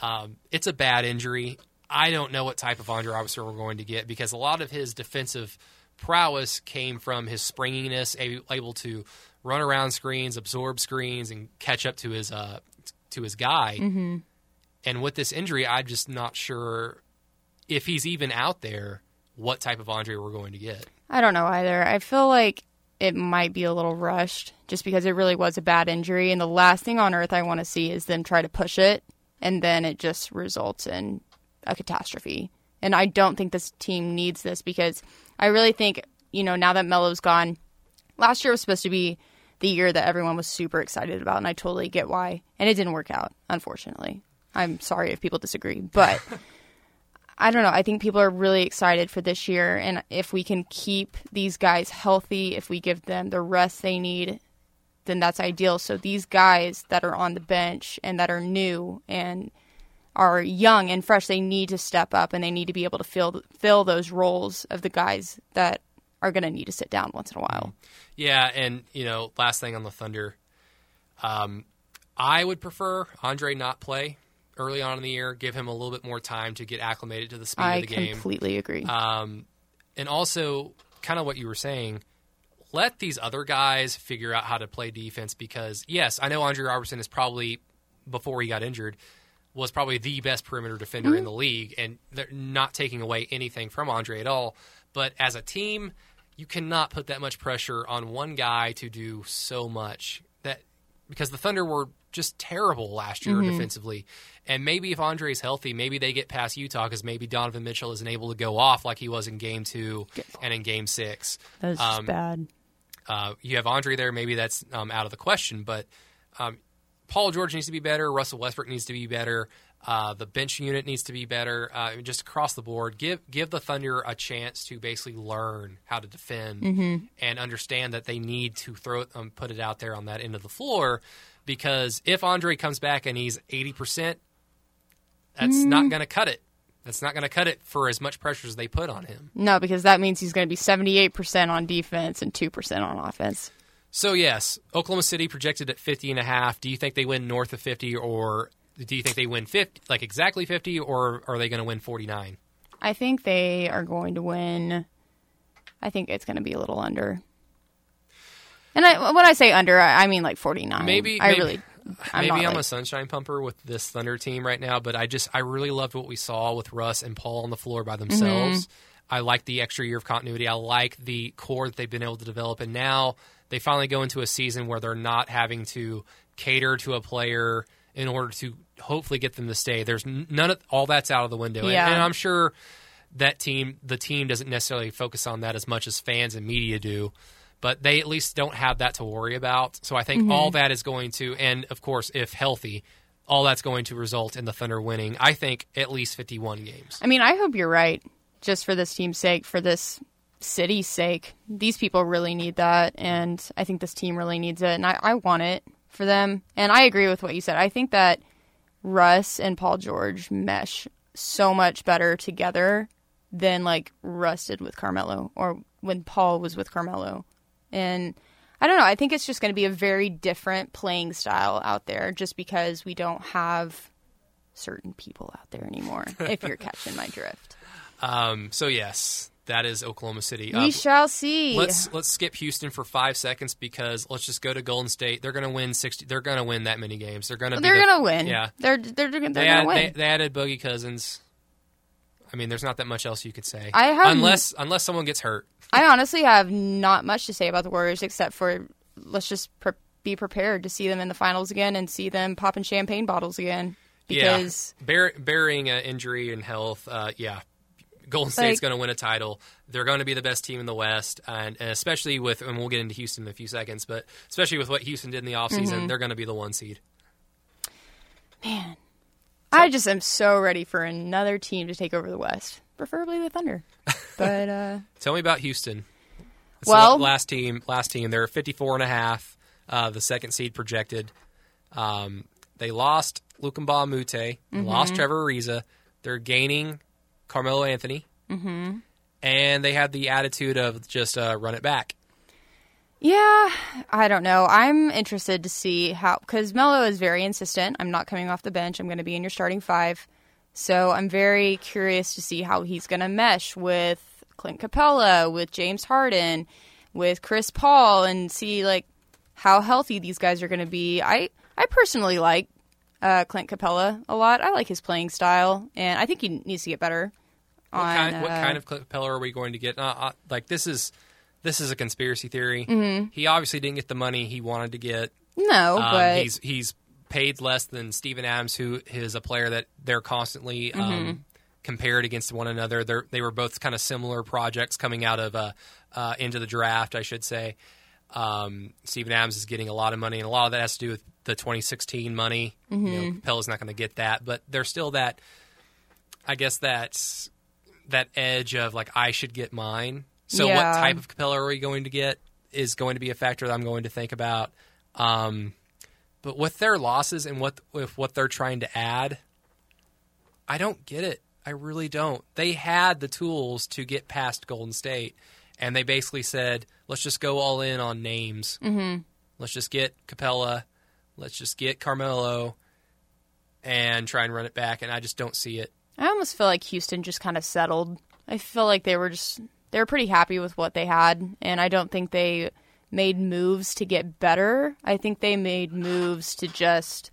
um, it's a bad injury. I don't know what type of Andre Roberson we're going to get because a lot of his defensive prowess came from his springiness, able to run around screens, absorb screens, and catch up to his uh, to his guy. Mm-hmm. And with this injury, I'm just not sure if he's even out there. What type of Andre we're going to get? I don't know either. I feel like it might be a little rushed just because it really was a bad injury. And the last thing on earth I want to see is them try to push it and then it just results in a catastrophe. And I don't think this team needs this because I really think, you know, now that Melo's gone, last year was supposed to be the year that everyone was super excited about. And I totally get why. And it didn't work out, unfortunately. I'm sorry if people disagree, but. I don't know. I think people are really excited for this year. And if we can keep these guys healthy, if we give them the rest they need, then that's ideal. So these guys that are on the bench and that are new and are young and fresh, they need to step up and they need to be able to fill fill those roles of the guys that are going to need to sit down once in a while. Yeah, and you know, last thing on the Thunder, um, I would prefer Andre not play early on in the year. Give him a little bit more time to get acclimated to the speed I of the game. completely agree. Um, and also, kind of what you were saying, let these other guys figure out how to play defense because, yes, I know Andre Roberson is probably, before he got injured, was probably the best perimeter defender in the league, and they're not taking away anything from Andre at all. But as a team, you cannot put that much pressure on one guy to do so much that because the Thunder were just terrible last year defensively. And maybe if Andre's healthy, maybe they get past Utah because maybe Donovan Mitchell isn't able to go off like he was in game two and in game six. that was just um, bad. Uh, you have Andre there, maybe that's um, out of the question. But um, Paul George needs to be better. Russell Westbrook needs to be better. Uh, the bench unit needs to be better. Uh, just across the board, give give the Thunder a chance to basically learn how to defend and understand that they need to throw it, um, put it out there on that end of the floor. Because if Andre comes back and he's eighty percent, that's not going to cut it. That's not going to cut it for as much pressure as they put on him. No, because that means he's going to be 78% on defense and 2% on offense. So yes, Oklahoma City projected at 50 and a half. Do you think they win north of 50 or do you think they win 50 like exactly 50 or are they going to win 49? I think they are going to win. I think it's going to be a little under. And I, when I say under, I I mean like 49. Maybe- I maybe- really. I'm Maybe I'm like- a sunshine pumper with this Thunder team right now, but I just I really loved what we saw with Russ and Paul on the floor by themselves. Mm-hmm. I like the extra year of continuity. I like the core that they've been able to develop, and now they finally go into a season where they're not having to cater to a player in order to hopefully get them to stay. There's none of all that's out of the window, Yeah. and I'm sure that team, the team doesn't necessarily focus on that as much as fans and media do, but they at least don't have that to worry about. So I think all mm-hmm. that is going to, and of course, if healthy, all that's going to result in the Thunder winning. I think at least 51 games. I mean, I hope you're right. Just for this team's sake, for this city's sake, these people really need that, and I think this team really needs it, and I, I want it for them. And I agree with what you said. I think that Russ and Paul George mesh so much better together than like Russ did with Carmelo or when Paul was with Carmelo. And I don't know. I think it's just going to be a very different playing style out there just because we don't have certain people out there anymore, if you're catching my drift. Um, so yes, that is Oklahoma City. We Uh, shall see. let's let's skip Houston for five seconds because let's just go to Golden State. They're going to win 60. They're going to win that many games. They're going to. they're the- gonna win. Yeah, They're they're, they're they, gonna add, win. they, they added Boogie Cousins. I mean, there's not that much else you could say. I have- unless unless someone gets hurt. I honestly have not much to say about the Warriors except for let's just pre- be prepared to see them in the finals again and see them popping champagne bottles again. Because yeah, Bear, bearing uh, injury and health, uh, yeah, Golden State's Like- going to win a title. They're going to be the best team in the West, and, and especially with, and we'll get into Houston in a few seconds, but especially with what Houston did in the offseason, Mm-hmm. they're going to be the one seed. man, I just am so ready for another team to take over the West, preferably the Thunder. But uh, Tell me about Houston. It's Well- last team, last team, they're 54 and a half, uh, the second seed projected. Um, they lost Luc Mbah a Moute, they Mm-hmm. lost Trevor Ariza. They're gaining Carmelo Anthony, mm-hmm. and they have the attitude of just uh, run it back. yeah, I don't know. I'm interested to see how because Melo is very insistent. I'm not coming off the bench. I'm going to be in your starting five. So I'm very curious to see how he's going to mesh with Clint Capela, with James Harden, with Chris Paul, and see like how healthy these guys are going to be. I I personally like uh, Clint Capela a lot. I like his playing style, and I think he needs to get better. What on, kind, what uh, kind of Capela are we going to get? Uh, uh, like this is this is a conspiracy theory. Mm-hmm. He obviously didn't get the money he wanted to get. No, Um, but he's he's paid less than Steven Adams, who is a player that they're constantly Mm-hmm. um, compared against one another. They're, they were both kind of similar projects coming out of uh, uh, into the draft, I should say. Um, Steven Adams is getting a lot of money, and a lot of that has to do with the 2016 money. You Mm-hmm. know, Capela's not going to get that, but there's still that. I guess that's that edge of like I should get mine. So what type of Capela are we going to get is going to be a factor that I'm going to think about. Um, but with their losses and what with what they're trying to add, I don't get it. I really don't. They had the tools to get past Golden State, and they basically said, "Let's just go all in on names. Mm-hmm. Let's just get Capela. Let's just get Carmelo, and try and run it back." And I just don't see it. I almost feel like Houston just kind of settled. I feel like they were just they were pretty happy with what they had, and I don't think they made moves to get better. I think they made moves to just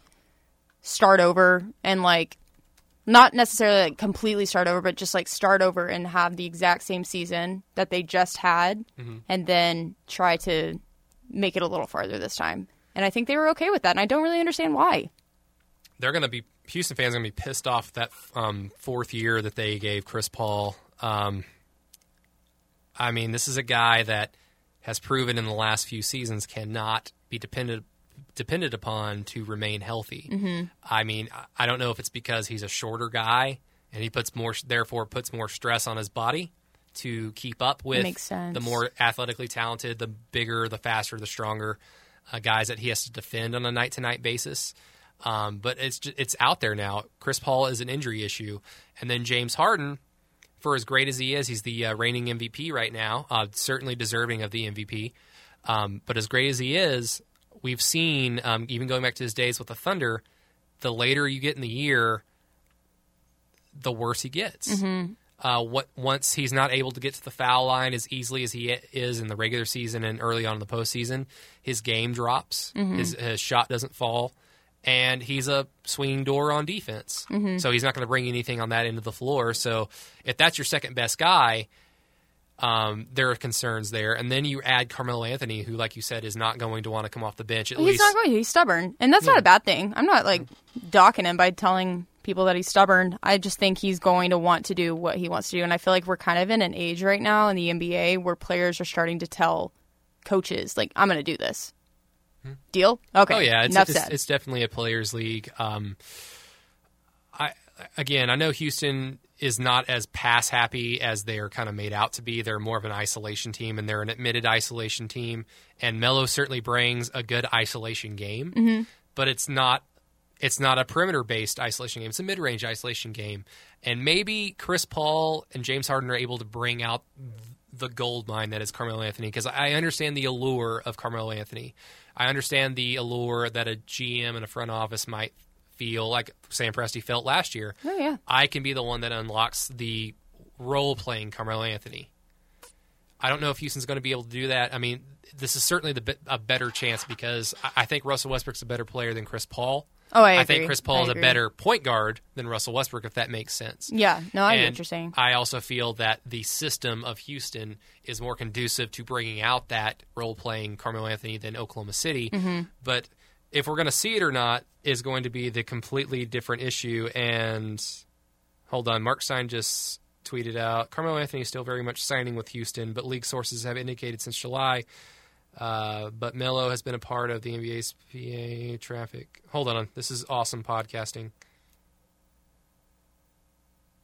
start over and like not necessarily like completely start over, but just like start over and have the exact same season that they just had, mm-hmm. and then try to make it a little farther this time. And I think they were okay with that, and I don't really understand why. They're going to be Houston fans are going to be pissed off that um, fourth year that they gave Chris Paul. Um, I mean, this is a guy that has proven in the last few seasons cannot be depended depended upon to remain healthy. Mm-hmm. I mean, I- don't know if it's because he's a shorter guy and he puts more, therefore puts more stress on his body to keep up with the more athletically talented, the bigger, the faster, the stronger uh, guys that he has to defend on a night to night basis. Um, but it's ju- it's out there now. Chris Paul is an injury issue, and then James Harden, for as great as he is, he's the uh, reigning MVP right now. Uh, certainly deserving of the MVP. Um, but as great as he is, we've seen um, even going back to his days with the Thunder, the later you get in the year, the worse he gets. Uh, what once he's not able to get to the foul line as easily as he is in the regular season and early on in the postseason, his game drops. His, his shot doesn't fall, and he's a swinging door on defense. So he's not going to bring anything on that end of the floor. So if that's your second best guy, um, there are concerns there. And then you add Carmelo Anthony, who, like you said, is not going to want to come off the bench at He's least. not going to. He's stubborn, and that's not a bad thing. I'm not like docking him by telling people that he's stubborn. I just think he's going to want to do what he wants to do, and I feel like we're kind of in an age right now in the NBA where players are starting to tell coaches like, "I'm going to do this." Deal? Okay. Oh yeah, it's, enough it's, said. it's definitely a players' league. Um, I again, I know Houston is not as pass happy as they are kind of made out to be. They're more of an isolation team, and they're an admitted isolation team. And Melo certainly brings a good isolation game, Mm-hmm. but it's not it's not a perimeter based isolation game. It's a mid range isolation game. And maybe Chris Paul and James Harden are able to bring out the gold mine that is Carmelo Anthony because I understand the allure of Carmelo Anthony. I understand the allure that a GM and a front office might feel like Sam Presti felt last year. oh yeah. I can be the one that unlocks the role playing Carmelo Anthony. I don't know if Houston's going to be able to do that. I mean, this is certainly the a better chance because I, I think Russell Westbrook's a better player than Chris Paul. Oh, I I agree. think Chris I Paul is a better point guard than Russell Westbrook, if that makes sense. Yeah, no, I get saying. I also feel that the system of Houston is more conducive to bringing out that role playing Carmelo Anthony than Oklahoma City. Mm-hmm. But if we're going to see it or not is going to be the completely different issue. And hold on, Marc Stein just tweeted out Carmelo Anthony is still very much signing with Houston, but league sources have indicated since July. Uh, but Melo has been a part of the NBA's PA traffic. Hold on, this is awesome podcasting.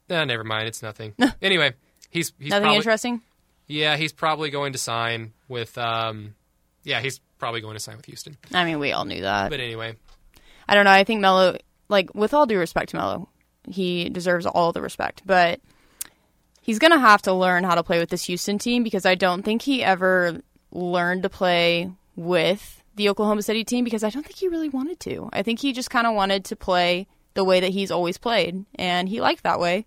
Nah, never mind. It's nothing. anyway, he's he's Nothing probably, interesting. yeah, he's probably going to sign with um, yeah, he's probably going to sign with Houston. I mean, we all knew that. But anyway, I don't know. I think Melo, like with all due respect to Melo, he deserves all the respect, but he's gonna have to learn how to play with this Houston team because I don't think he ever learned to play with the Oklahoma City team because I don't think he really wanted to. I think he just kind of wanted to play the way that he's always played, and he liked that way.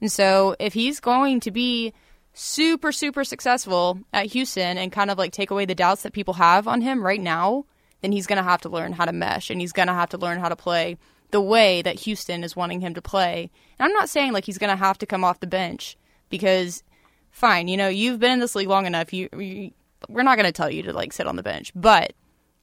And so, if he's going to be super, super successful at Houston and kind of like take away the doubts that people have on him right now, then he's going to have to learn how to mesh and he's going to have to learn how to play the way that Houston is wanting him to play. And I'm not saying like he's going to have to come off the bench because, fine, you know, you've been in this league long enough. You, you we're not going to tell you to like sit on the bench, but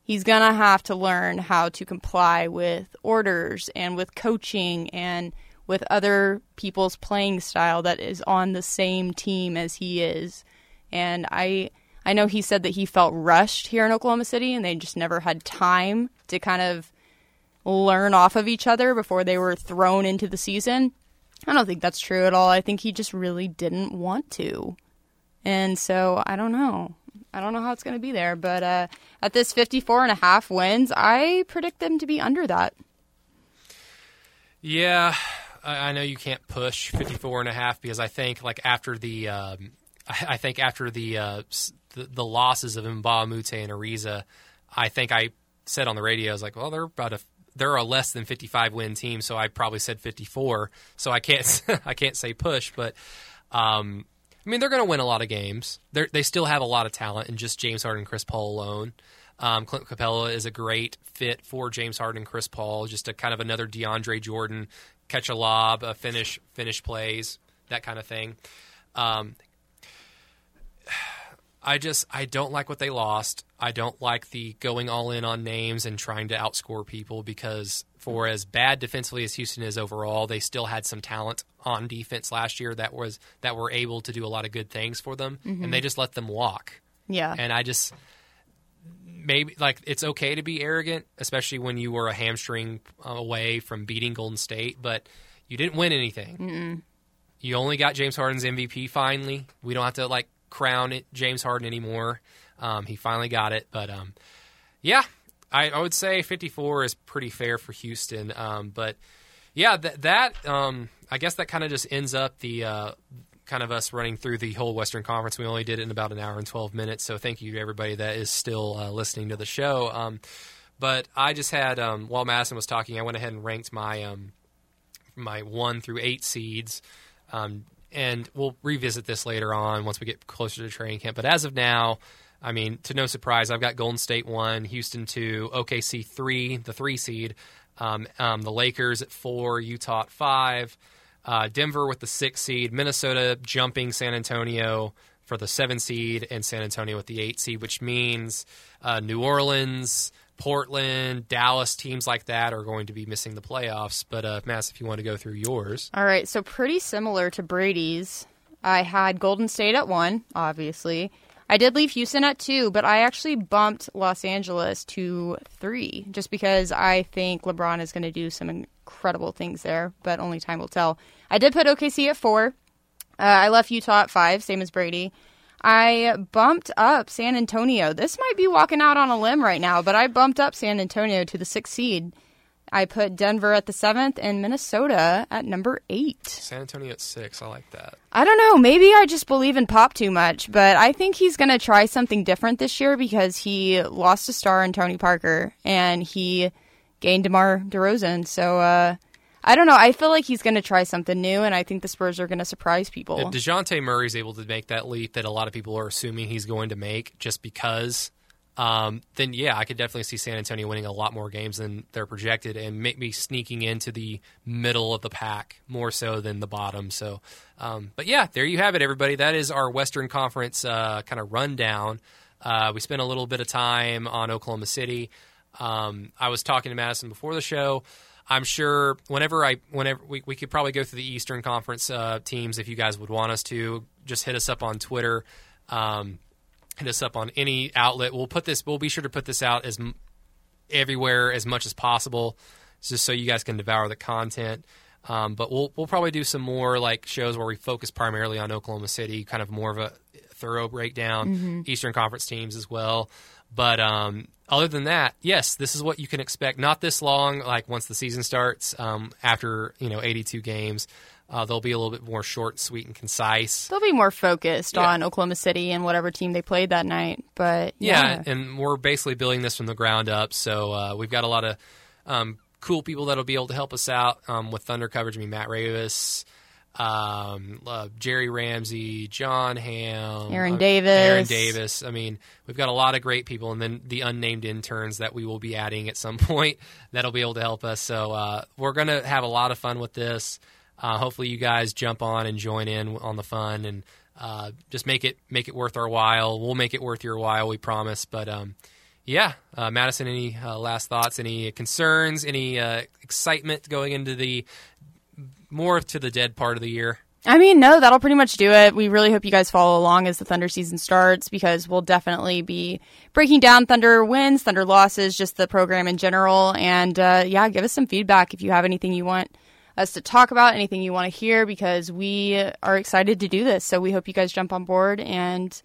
he's going to have to learn how to comply with orders and with coaching and with other people's playing style that is on the same team as he is. And I I know he said that he felt rushed here in Oklahoma City and they just never had time to kind of learn off of each other before they were thrown into the season. I don't think that's true at all. I think he just really didn't want to. And so I don't know. I don't know how it's going to be there, but uh, at this 54 and a half wins, I predict them to be under that. yeah, I, I know you can't push 54 and a half because I think like after the um, I, I think after the, uh, the the losses of Mbah Moute and Ariza, I think I said on the radio I was like, well, they're about a they're a less than 55 win team, so I probably said 54. So I can't I can't say push, but um, I mean they're going to win a lot of games. They they still have a lot of talent, and just James Harden and Chris Paul alone. Um, Clint Capela is a great fit for James Harden and Chris Paul. Just a kind of another DeAndre Jordan, catch a lob, uh, finish finish plays, that kind of thing. Um, I just I don't like what they lost. I don't like the going all in on names and trying to outscore people because for as bad defensively as Houston is overall, they still had some talent on defense last year that was that were able to do a lot of good things for them, and they just let them walk. Yeah. And I just maybe like it's okay to be arrogant, especially when you were a hamstring away from beating Golden State, but you didn't win anything. You only got James Harden's MVP finally. We don't have to like crown it James Harden anymore. Um, he finally got it, but um, yeah, I, I would say 54 is pretty fair for Houston. Um, but yeah, that that um, I guess that kind of just ends up the uh, kind of us running through the whole Western Conference. We only did it in about an hour and 12 minutes, so thank you to everybody that is still uh, listening to the show. Um, but I just had um, while Madison was talking, I went ahead and ranked my um, my one through eight seeds. Um, and we'll revisit this later on once we get closer to training camp. But as of now, I mean, to no surprise, I've got Golden State one, Houston two, OKC three, the three seed, um, um, the Lakers at four, Utah at five, uh, Denver with the six seed, Minnesota jumping San Antonio for the seven seed, and San Antonio with the eight seed, which means uh, New Orleans. Portland, Dallas, teams like that are going to be missing the playoffs. But uh, Mass, if you want to go through yours, All right, so pretty similar to Brady's. I had Golden State at one, obviously. I did leave Houston at two, but I actually bumped Los Angeles to three just because I think LeBron is going to do some incredible things there, but only time will tell. I did put OKC at four. Uh, I left Utah at five, same as Brady. I bumped up San Antonio. This might be walking out on a limb right now, but I bumped up San Antonio to the sixth seed. I put Denver at the seventh and Minnesota at number eight. San Antonio at six. I like that. I don't know. Maybe I just believe in Pop too much, but I think he's going to try something different this year because he lost a star in Tony Parker and he gained DeMar DeRozan. So uh, I don't know. I feel like he's going to try something new, and I think the Spurs are going to surprise people. If Dejounte Murray's able to make that leap that a lot of people are assuming he's going to make just because um, then yeah, I could definitely see San Antonio winning a lot more games than they're projected and maybe sneaking into the middle of the pack more so than the bottom. So, um, but yeah, there you have it, everybody. That is our Western Conference uh, kind of rundown. Uh, we spent a little bit of time on Oklahoma City. Um, I was talking to Madison before the show. I'm sure whenever I whenever we, we could probably go through the Eastern Conference uh, teams if you guys would want us to. Just hit us up on Twitter. Um, hit us up on any outlet. We'll put this. We'll be sure to put this out as everywhere as much as possible, just so you guys can devour the content. Um, but we'll we'll probably do some more like shows where we focus primarily on Oklahoma City, kind of more of a thorough breakdown, Eastern Conference teams as well. But um, other than that, yes, this is what you can expect. Not this long, like once the season starts, um, after you know 82 games, uh, they'll be a little bit more short, sweet, and concise. They'll be more focused Yeah. on Oklahoma City and whatever team they played that night. But Yeah, and we're basically building this from the ground up. So uh, we've got a lot of um, cool people that'll be able to help us out um, with Thunder coverage. I mean, Matt Ravis, um, uh, Jerry Ramsey, John Ham, Aaron uh, Davis. Aaron Davis. I mean, we've got a lot of great people, and then the unnamed interns that we will be adding at some point that'll be able to help us. So uh, we're gonna have a lot of fun with this. Uh, hopefully, you guys jump on and join in on the fun and uh, just make it make it worth our while. We'll make it worth your while, we promise. But um, yeah, uh, Madison, any uh, last thoughts? Any concerns? Any uh, excitement going into the more to the dead part of the year? I mean, no, that'll pretty much do it. We really hope you guys follow along as the Thunder season starts because we'll definitely be breaking down Thunder wins, Thunder losses, just the program in general. And uh, yeah, give us some feedback if you have anything you want us to talk about, anything you want to hear, because we are excited to do this. So we hope you guys jump on board. And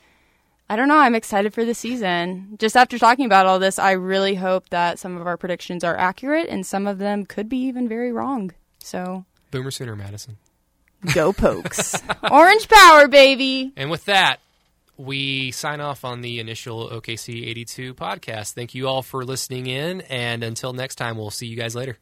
I don't know, I'm excited for the season. Just after talking about all this, I really hope that some of our predictions are accurate and some of them could be even very wrong. So Boomer Sooner, Madison. Go Pokes. Orange power, baby. And with that, we sign off on the initial OKC 82 podcast. Thank you all for listening in, and until next time, we'll see you guys later.